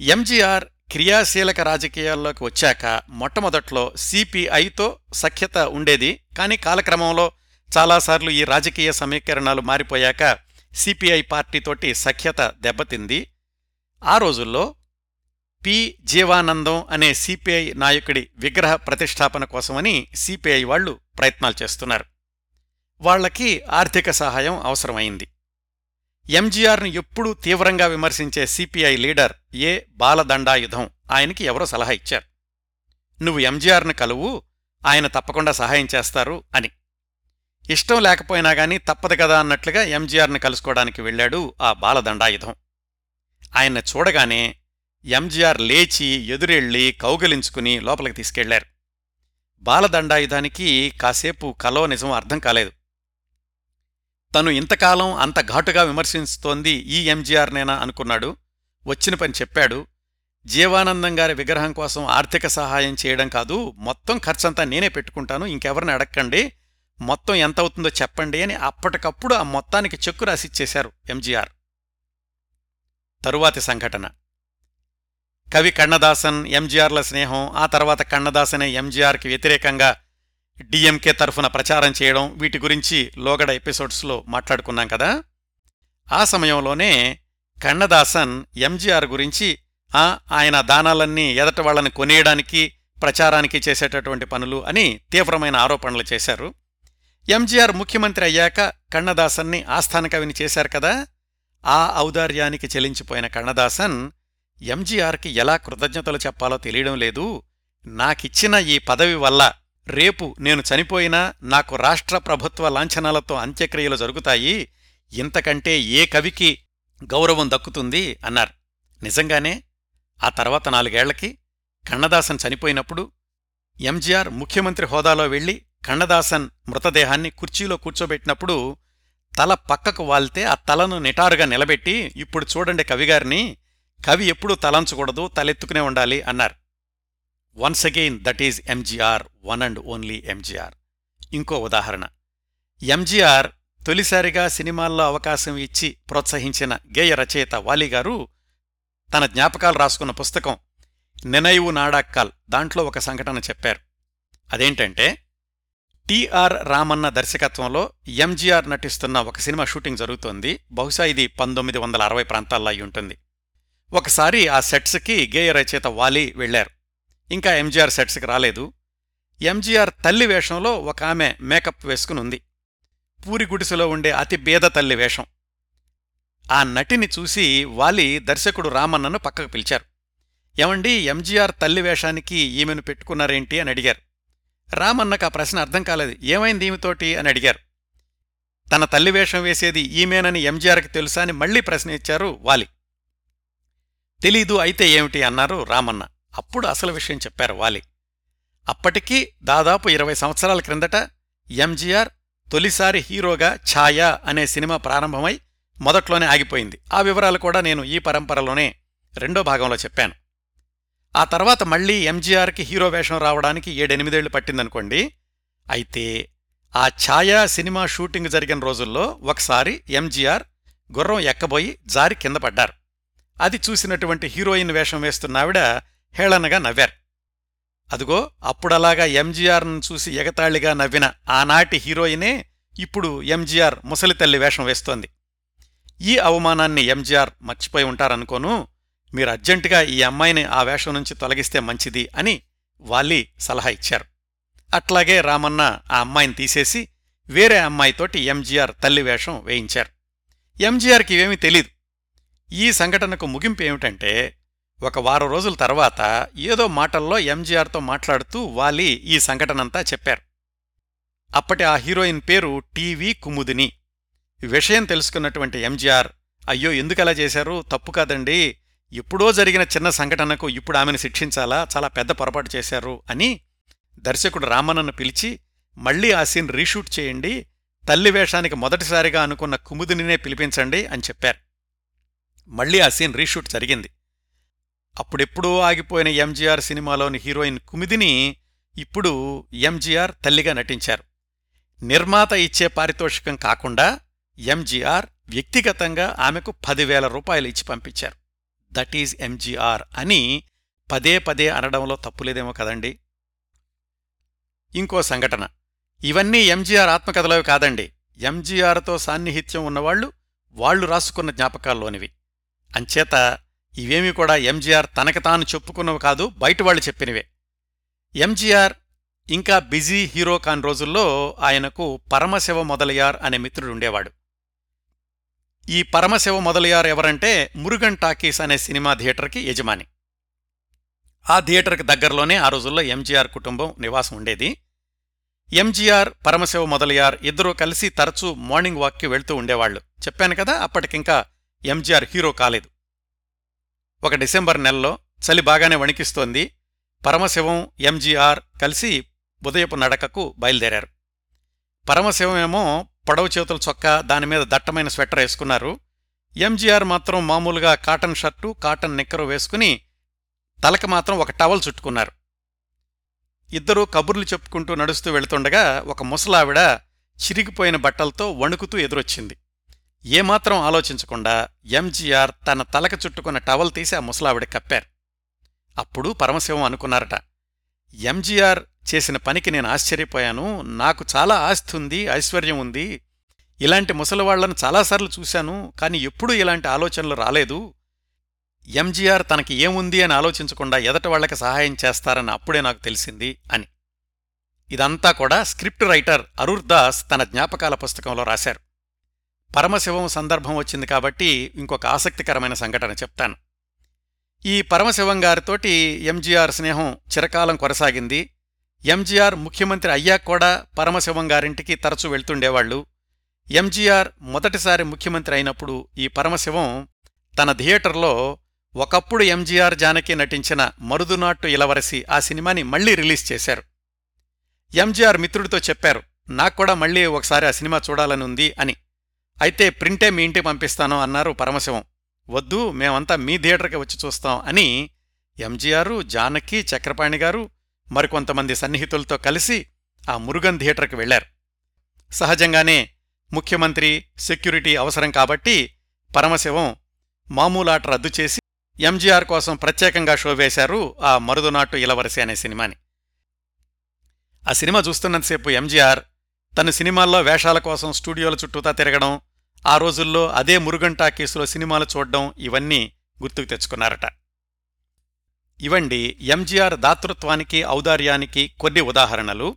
ఎంజీఆర్ క్రియాశీలక రాజకీయాల్లోకి వచ్చాక మొట్టమొదట్లో సిపిఐతో సఖ్యత ఉండేది. కానీ కాలక్రమంలో చాలాసార్లు ఈ రాజకీయ సమీకరణాలు మారిపోయాక సిపిఐ పార్టీతోటి సఖ్యత దెబ్బతింది. ఆ రోజుల్లో పి. జీవానందం అనే సిపిఐ నాయకుడి విగ్రహ ప్రతిష్టాపన కోసమని సిపిఐ వాళ్ళు ప్రయత్నాలు చేస్తున్నారు. వాళ్ళకి ఆర్థిక సహాయం అవసరమైంది. ఎంజీఆర్ను ఎప్పుడూ తీవ్రంగా విమర్శించే సిపిఐ లీడర్ ఏ బాలదండాయుధం ఆయనకి ఎవరో సలహా ఇచ్చారు. నువ్వు ఎంజీఆర్ను కలువు ఆయన తప్పకుండా సహాయం చేస్తారు అని. ఇష్టం లేకపోయినా గాని తప్పదు కదా అన్నట్లుగా ఎంజీఆర్ను కలుసుకోవడానికి వెళ్ళాడు ఆ బాలదండాయుధం. ఆయన చూడగానే ఎంజీఆర్ లేచి ఎదురెళ్ళి కౌగలించుకుని లోపలికి తీసుకెళ్ళారు. బాలదండాయుధానికి కాసేపు కలో నిజం అర్థం కాలేదు. తను ఇంతకాలం అంత ఘాటుగా విమర్శిస్తోంది ఈ ఎంజీఆర్నేనా అనుకున్నాడు. వచ్చిన పని చెప్పాడు. జీవానందం గారి విగ్రహం కోసం ఆర్థిక సహాయం చేయడం కాదు మొత్తం ఖర్చంతా నేనే పెట్టుకుంటాను ఇంకెవరిని అడక్కండి మొత్తం ఎంత అవుతుందో చెప్పండి అని అప్పటికప్పుడు ఆ మొత్తానికి చెక్కు రాసిచ్చేశారు ఎంజీఆర్ తరువాతి సంఘటన. కవి కన్నదాసన్ ఎంజీఆర్ల స్నేహం ఆ తర్వాత కన్నదాసనే ఎంజీఆర్కి వ్యతిరేకంగా డిఎంకే తరఫున ప్రచారం చేయడం వీటి గురించి లోగడ ఎపిసోడ్స్లో మాట్లాడుకున్నాం కదా? ఆ సమయంలోనే కన్నదాసన్ ఎంజీఆర్ గురించి ఆ ఆయన దానాలన్నీ ఎదట వాళ్ళని కొనేయడానికి ప్రచారానికి చేసేటటువంటి పనులు అని తీవ్రమైన ఆరోపణలు చేశారు. ఎంజీఆర్ ముఖ్యమంత్రి అయ్యాక కన్నదాసన్ని ఆస్థాన కవిని చేశారు కదా? ఆ ఔదార్యానికి చెలించిపోయిన కన్నదాసన్ ఎంజీఆర్కి ఎలా కృతజ్ఞతలు చెప్పాలో తెలియడం లేదు. నాకిచ్చిన ఈ పదవి వల్ల రేపు నేను చనిపోయినా నాకు రాష్ట్ర ప్రభుత్వ లాంఛనాలతో అంత్యక్రియలు జరుగుతాయి. ఇంతకంటే ఏ కవికి గౌరవం దక్కుతుంది? అన్నారు. నిజంగానే? ఆ తర్వాత నాలుగేళ్ళకి కన్నదాసన్ చనిపోయినప్పుడు ఎంజీఆర్ ముఖ్యమంత్రి హోదాలో వెళ్ళి కన్నదాసన్ మృతదేహాన్ని కుర్చీలో కూర్చోబెట్టినప్పుడు తల పక్కకు వాల్తే ఆ తలను నిటారుగా నిలబెట్టి ఇప్పుడు చూడండి కవిగారిని కవి ఎప్పుడూ తలంచకూడదు తలెత్తుకునే ఉండాలి అన్నారు. Once again that is MGR one and only MGR ఇంకో ఉదాహరణ. ఎంజీఆర్ తొలిసారిగా సినిమాల్లో అవకాశం ఇచ్చి ప్రోత్సహించిన గేయ రచయిత వాలీగారు తన జ్ఞాపకాలు రాసుకున్న పుస్తకం నినైవు నాడాక్కాల్ దాంట్లో ఒక సంఘటన చెప్పారు. అదేంటంటే టిఆర్ రామన్న దర్శకత్వంలో ఎంజీఆర్ నటిస్తున్న ఒక సినిమా షూటింగ్ జరుగుతోంది. బహుశా ఇది పంతొమ్మిది వందల అరవై ప్రాంతాల్లో అయి ఉంటుంది. ఒకసారి ఆ సెట్స్కి గేయ రచయిత వాలి వెళ్ళారు ఇంకా ఎంజీఆర్ సెట్స్కి రాలేదు. ఎంజీఆర్ తల్లి వేషంలో ఒక ఆమె మేకప్ వేసుకుని ఉంది పూరి గుడిసెలో ఉండే అతి బేద తల్లి వేషం. ఆ నటిని చూసి వాలి దర్శకుడు రామన్నను పక్కకు పిలిచారు. ఏమండి ఎంజీఆర్ తల్లి వేషానికి ఈమెను పెట్టుకున్నారేంటి అని అడిగారు. రామన్నకు ఆ ప్రశ్న అర్థం కాలేదు. ఏమైంది ఈమెతోటి అని అడిగారు. తన తల్లి వేషం వేసేది ఈమెనని ఎంజీఆర్కి తెలుసా అని మళ్ళీ ప్రశ్న ఇచ్చారు వాలి. తెలీదు అయితే ఏమిటి అన్నారు రామన్న. అప్పుడు అసలు విషయం చెప్పారు వాలి. అప్పటికీ దాదాపు ఇరవై సంవత్సరాల క్రిందట ఎంజీఆర్ తొలిసారి హీరోగా ఛాయా అనే సినిమా ప్రారంభమై మొదట్లోనే ఆగిపోయింది. ఆ వివరాలు కూడా నేను ఈ పరంపరలోనే రెండో భాగంలో చెప్పాను. ఆ తర్వాత మళ్ళీ ఎంజీఆర్కి హీరో వేషం రావడానికి ఏడెనిమిదేళ్ళు పట్టిందనుకోండి. అయితే ఆ ఛాయా సినిమా షూటింగ్ జరిగిన రోజుల్లో ఒకసారి ఎంజీఆర్ గుర్రం ఎక్కబోయి జారి కింద పడ్డారు. అది చూసినటువంటి హీరోయిన్ వేషం వేస్తున్నావిడ హేళనగా నవ్వారు. అదుగో అప్పుడలాగా ఎంజీఆర్ను చూసి ఎగతాళిగా నవ్విన ఆనాటి హీరోయినే ఇప్పుడు ఎంజీఆర్ ముసలితల్లి వేషం వేస్తోంది. ఈ అవమానాన్ని ఎంజీఆర్ మర్చిపోయి ఉంటారనుకోను మీరు అర్జెంటుగా ఈ అమ్మాయిని ఆ వేషం నుంచి తొలగిస్తే మంచిది అని వాలి సలహా ఇచ్చారు. అట్లాగే రామన్న ఆ అమ్మాయిని తీసేసి వేరే అమ్మాయితోటి ఎంజీఆర్ తల్లి వేషం వేయించారు. ఎంజీఆర్కి ఇవేమీ తెలీదు. ఈ సంఘటనకు ముగింపు ఏమిటంటే ఒక వారం రోజుల తర్వాత ఏదో మాటల్లో ఎంజీఆర్తో మాట్లాడుతూ వాలి ఈ సంఘటనంతా చెప్పారు. అప్పటి ఆ హీరోయిన్ పేరు టీవీ కుముదిని. విషయం తెలుసుకున్నటువంటి ఎంజీఆర్ అయ్యో ఎందుకలా చేశారు? తప్పు కాదండి. ఎప్పుడో జరిగిన చిన్న సంఘటనకు ఇప్పుడు ఆమెను శిక్షించాలా? చాలా పెద్ద పొరపాటు చేశారు అని దర్శకుడు రామన్నను పిలిచి మళ్ళీ ఆ సీన్ రీషూట్ చేయండి. తల్లి వేషానికి మొదటిసారిగా అనుకున్న కుముదినినే పిలిపించండి అని చెప్పారు. మళ్ళీ ఆ సీన్ రీషూట్ జరిగింది. అప్పుడెప్పుడూ ఆగిపోయిన ఎంజీఆర్ సినిమాలోని హీరోయిన్ కుమిదిని ఇప్పుడు ఎంజీఆర్ తల్లిగా నటించారు. నిర్మాత ఇచ్చే పారితోషికం కాకుండా ఎంజీఆర్ వ్యక్తిగతంగా ఆమెకు పదివేల రూపాయలు ఇచ్చి పంపించారు. దట్ ఈజ్ ఎంజీఆర్ అని పదే పదే అనడంలో తప్పులేదేమో కదండి. ఇంకో సంఘటన. ఇవన్నీ ఎంజీఆర్ ఆత్మకథలవి కాదండి. ఎంజీఆర్తో సాన్నిహిత్యం ఉన్నవాళ్ళు వాళ్ళు రాసుకున్న జ్ఞాపకాల్లోనివి. అంచేత ఇవేమీ కూడా ఎంజీఆర్ తనకు తాను చెప్పుకున్నవి కాదు బయటవాళ్ళు చెప్పినవే. ఎంజీఆర్ ఇంకా బిజీ హీరో కాన్ రోజుల్లో ఆయనకు పరమశివ మొదలయార్ అనే మిత్రుడుండేవాడు ఈ పరమశివ మొదలయార్ ఎవరంటే మురుగన్ టాకీస్ అనే సినిమా థియేటర్కి యజమాని. ఆ థియేటర్కి దగ్గరలోనే ఆ రోజుల్లో ఎంజీఆర్ కుటుంబం నివాసం ఉండేది. ఎంజీఆర్ పరమశివ మొదలయార్ ఇద్దరూ కలిసి తరచూ మార్నింగ్ వాక్కి వెళ్తూ ఉండేవాళ్ళు చెప్పాను కదా అప్పటికింకా ఎంజీఆర్ హీరో కాలేదు. ఒక డిసెంబర్ నెలలో చలి బాగానే వణికిస్తోంది. పరమశివం ఎంజీఆర్ కలిసి ఉదయపు నడకకు బయలుదేరారు. పరమశివమేమో పొడవు చేతుల చొక్కా దానిమీద దట్టమైన స్వెటర్ వేసుకున్నారు. ఎంజీఆర్ మాత్రం మామూలుగా కాటన్ షర్టు కాటన్ నిక్కరు వేసుకుని తలకు మాత్రం ఒక టవల్ చుట్టుకున్నారు. ఇద్దరూ కబుర్లు చెప్పుకుంటూ నడుస్తూ వెళుతుండగా ఒక ముసలావిడ చిరిగిపోయిన బట్టలతో వణుకుతూ ఎదురొచ్చింది. ఏమాత్రం ఆలోచించకుండా ఎంజీఆర్ తన తలకు చుట్టుకున్న టవల్ తీసి ఆ ముసలావిడ కప్పారు. అప్పుడు పరమశివం అనుకున్నారట ఎంజీఆర్ చేసిన పనికి నేను ఆశ్చర్యపోయాను. నాకు చాలా ఆస్తి ఉంది ఐశ్వర్యం ఉంది. ఇలాంటి ముసలివాళ్ళను చాలాసార్లు చూశాను కానీ ఎప్పుడూ ఇలాంటి ఆలోచనలు రాలేదు. ఎంజీఆర్ తనకి ఏముంది అని ఆలోచించకుండా ఎదట వాళ్ళకి సహాయం చేస్తారని అప్పుడే నాకు తెలిసింది అని. ఇదంతా కూడా స్క్రిప్ట్ రైటర్ అరుర్దాస్ తన జ్ఞాపకాల పుస్తకంలో రాశారు. పరమశివం సందర్భం వచ్చింది కాబట్టి ఇంకొక ఆసక్తికరమైన సంఘటన చెప్తాను. ఈ పరమశివం గారితోటి ఎంజీఆర్ స్నేహం చిరకాలం కొనసాగింది. ఎంజీఆర్ ముఖ్యమంత్రి అయ్యాక కూడా పరమశివం గారింటికి తరచూ వెళ్తుండేవాళ్ళు ఎంజీఆర్ మొదటిసారి ముఖ్యమంత్రి అయినప్పుడు ఈ పరమశివం తన థియేటర్లో ఒకప్పుడు ఎంజీఆర్ జానకి నటించిన మరుదునాట్టు ఇలవరసి ఆ సినిమాని మళ్ళీ రిలీజ్ చేశారు. ఎంజీఆర్ మిత్రుడితో చెప్పారు నాక్కూడా మళ్ళీ ఒకసారి ఆ సినిమా చూడాలని ఉంది అని. అయితే ప్రింటే మీ ఇంటికి పంపిస్తాను అన్నారు పరమశివం. వద్దు మేమంతా మీ థియేటర్కి వచ్చి చూస్తాం అని ఎంజీఆర్ జానకి చక్రపాణి గారు మరికొంతమంది సన్నిహితులతో కలిసి ఆ మురుగన్ థియేటర్కి వెళ్ళారు సహజంగానే ముఖ్యమంత్రి సెక్యూరిటీ అవసరం కాబట్టి పరమశివం మామూలాట రద్దు చేసి ఎంజీఆర్ కోసం ప్రత్యేకంగా షో వేశారు ఆ మరుదునాటు ఇలవరసి అనే సినిమాని. ఆ సినిమా చూస్తున్నంతసేపు ఎంజీఆర్ తన సినిమాల్లో వేషాల కోసం స్టూడియోల చుట్టూతా తిరగడం ఆ రోజుల్లో అదే మురుగన్ టాకీసులో సినిమాలు చూడడం ఇవన్నీ గుర్తుకు తెచ్చుకున్నారట. ఇవండి ఎంజీఆర్ దాతృత్వానికి ఔదార్యానికి కొన్ని ఉదాహరణలు.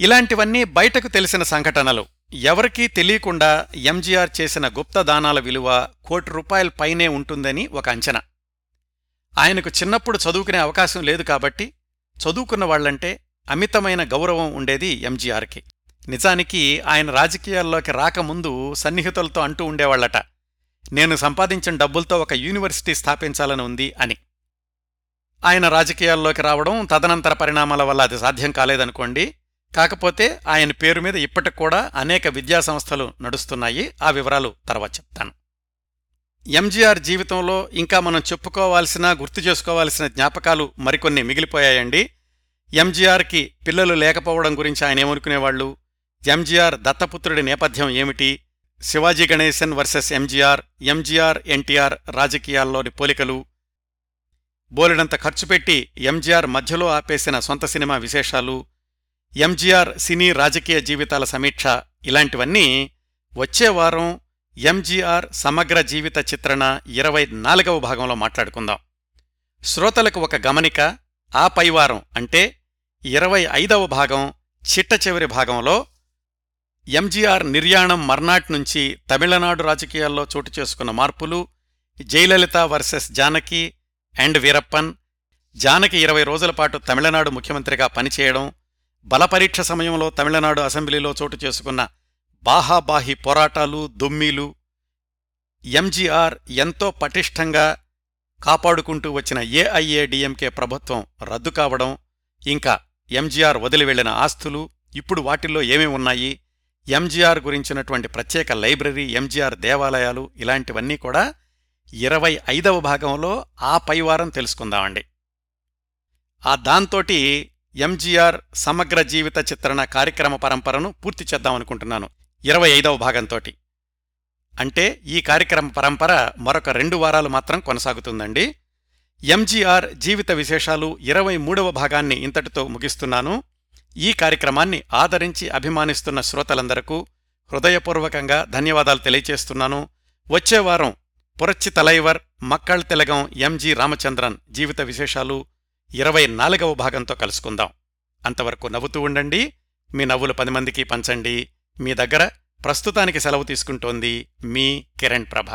ఇలాంటివన్నీ బయటకు తెలిసిన సంఘటనలు. ఎవరికీ తెలియకుండా ఎంజీఆర్ చేసిన గుప్త దానాల విలువ కోటి రూపాయల పైనే ఉంటుందని ఒక అంచనా. ఆయనకు చిన్నప్పుడు చదువుకునే అవకాశం లేదు కాబట్టి చదువుకున్న వాళ్ళంటే అమితమైన గౌరవం ఉండేది ఎంజీఆర్కి. నిజానికి ఆయన రాజకీయాల్లోకి రాకముందు సన్నిహితులతో అంటూ ఉండేవాళ్ళట నేను సంపాదించిన డబ్బులతో ఒక యూనివర్సిటీ స్థాపించాలని ఉంది అని. ఆయన రాజకీయాల్లోకి రావడం తదనంతర పరిణామాల వల్ల అది సాధ్యం కాలేదనుకోండి. కాకపోతే ఆయన పేరు మీద ఇప్పటికి కూడా అనేక విద్యాసంస్థలు నడుస్తున్నాయి. ఆ వివరాలు తర్వాత చెప్తాను. ఎంజీఆర్ జీవితంలో ఇంకా మనం చెప్పుకోవాల్సిన గుర్తు చేసుకోవాల్సిన జ్ఞాపకాలు మరికొన్ని మిగిలిపోయాయండి. ఎంజీఆర్కి పిల్లలు లేకపోవడం గురించి ఆయన ఏమనుకునేవాళ్ళు? ఎంజీఆర్ దత్తపుత్రుడి నేపథ్యం ఏమిటి? శివాజీ గణేశన్ వర్సెస్ ఎంజీఆర్ ఎంజీఆర్ ఎన్టీఆర్ రాజకీయాల్లోని పోలికలు. బోలెడంత ఖర్చు పెట్టి ఎంజీఆర్ మధ్యలో ఆపేసిన సొంత సినిమా విశేషాలు. ఎంజీఆర్ సినీ రాజకీయ జీవితాల సమీక్ష ఇలాంటివన్నీ వచ్చే వారం ఎంజీఆర్ సమగ్ర జీవిత చిత్రణ ఇరవై నాలుగవ భాగంలో మాట్లాడుకుందాం. శ్రోతలకు ఒక గమనిక ఆ పైవారం అంటే ఇరవై ఐదవ భాగం చిట్ట చివరి భాగంలో ఎంజీఆర్ నిర్యాణం మర్నాట్ నుంచి తమిళనాడు రాజకీయాల్లో చోటు చేసుకున్న మార్పులు జయలలిత వర్సెస్ జానకి అండ్ వీరప్పన్ జానకి ఇరవై రోజుల పాటు తమిళనాడు ముఖ్యమంత్రిగా పనిచేయడం బలపరీక్ష సమయంలో తమిళనాడు అసెంబ్లీలో చోటు చేసుకున్న బాహాబాహి పోరాటాలు దొమ్మీలు ఎంజీఆర్ ఎంతో పటిష్టంగా కాపాడుకుంటూ వచ్చిన ఏఐఏడిఎంకే ప్రభుత్వం రద్దు కావడం ఇంకా ఎంజీఆర్ వదిలి వెళ్ళిన ఆస్తులు ఇప్పుడు వాటిల్లో ఏమేమి ఉన్నాయి ఎంజీఆర్ గురించినటువంటి ప్రత్యేక లైబ్రరీ ఎంజీఆర్ దేవాలయాలు ఇలాంటివన్నీ కూడా ఇరవై ఐదవ భాగంలో ఆ పైవారం తెలుసుకుందామండి. ఆ దాంతోటి ఎంజీఆర్ సమగ్ర జీవిత చిత్రణ కార్యక్రమ పరంపరను పూర్తి చేద్దామనుకుంటున్నాను ఇరవై ఐదవ భాగంతోటి. అంటే ఈ కార్యక్రమ పరంపర మరొక రెండు వారాలు మాత్రం కొనసాగుతుందండి. ఎంజీఆర్ జీవిత విశేషాలు ఇరవై మూడవ భాగాన్ని ఇంతటితో ముగిస్తున్నాను. ఈ కార్యక్రమాన్ని ఆదరించి అభిమానిస్తున్న శ్రోతలందరకు హృదయపూర్వకంగా ధన్యవాదాలు తెలియచేస్తున్నాను. వచ్చేవారం పురచ్చి తలైవర్ మక్కళ్ తెలగం ఎంజి రామచంద్రన్ జీవిత విశేషాలు ఇరవై నాలుగవ భాగంతో కలుసుకుందాం. అంతవరకు నవ్వుతూ ఉండండి. మీ నవ్వులు పది మందికి పంచండి. మీ దగ్గర ప్రస్తుతానికి సెలవు తీసుకుంటోంది మీ కిరణ్ ప్రభ.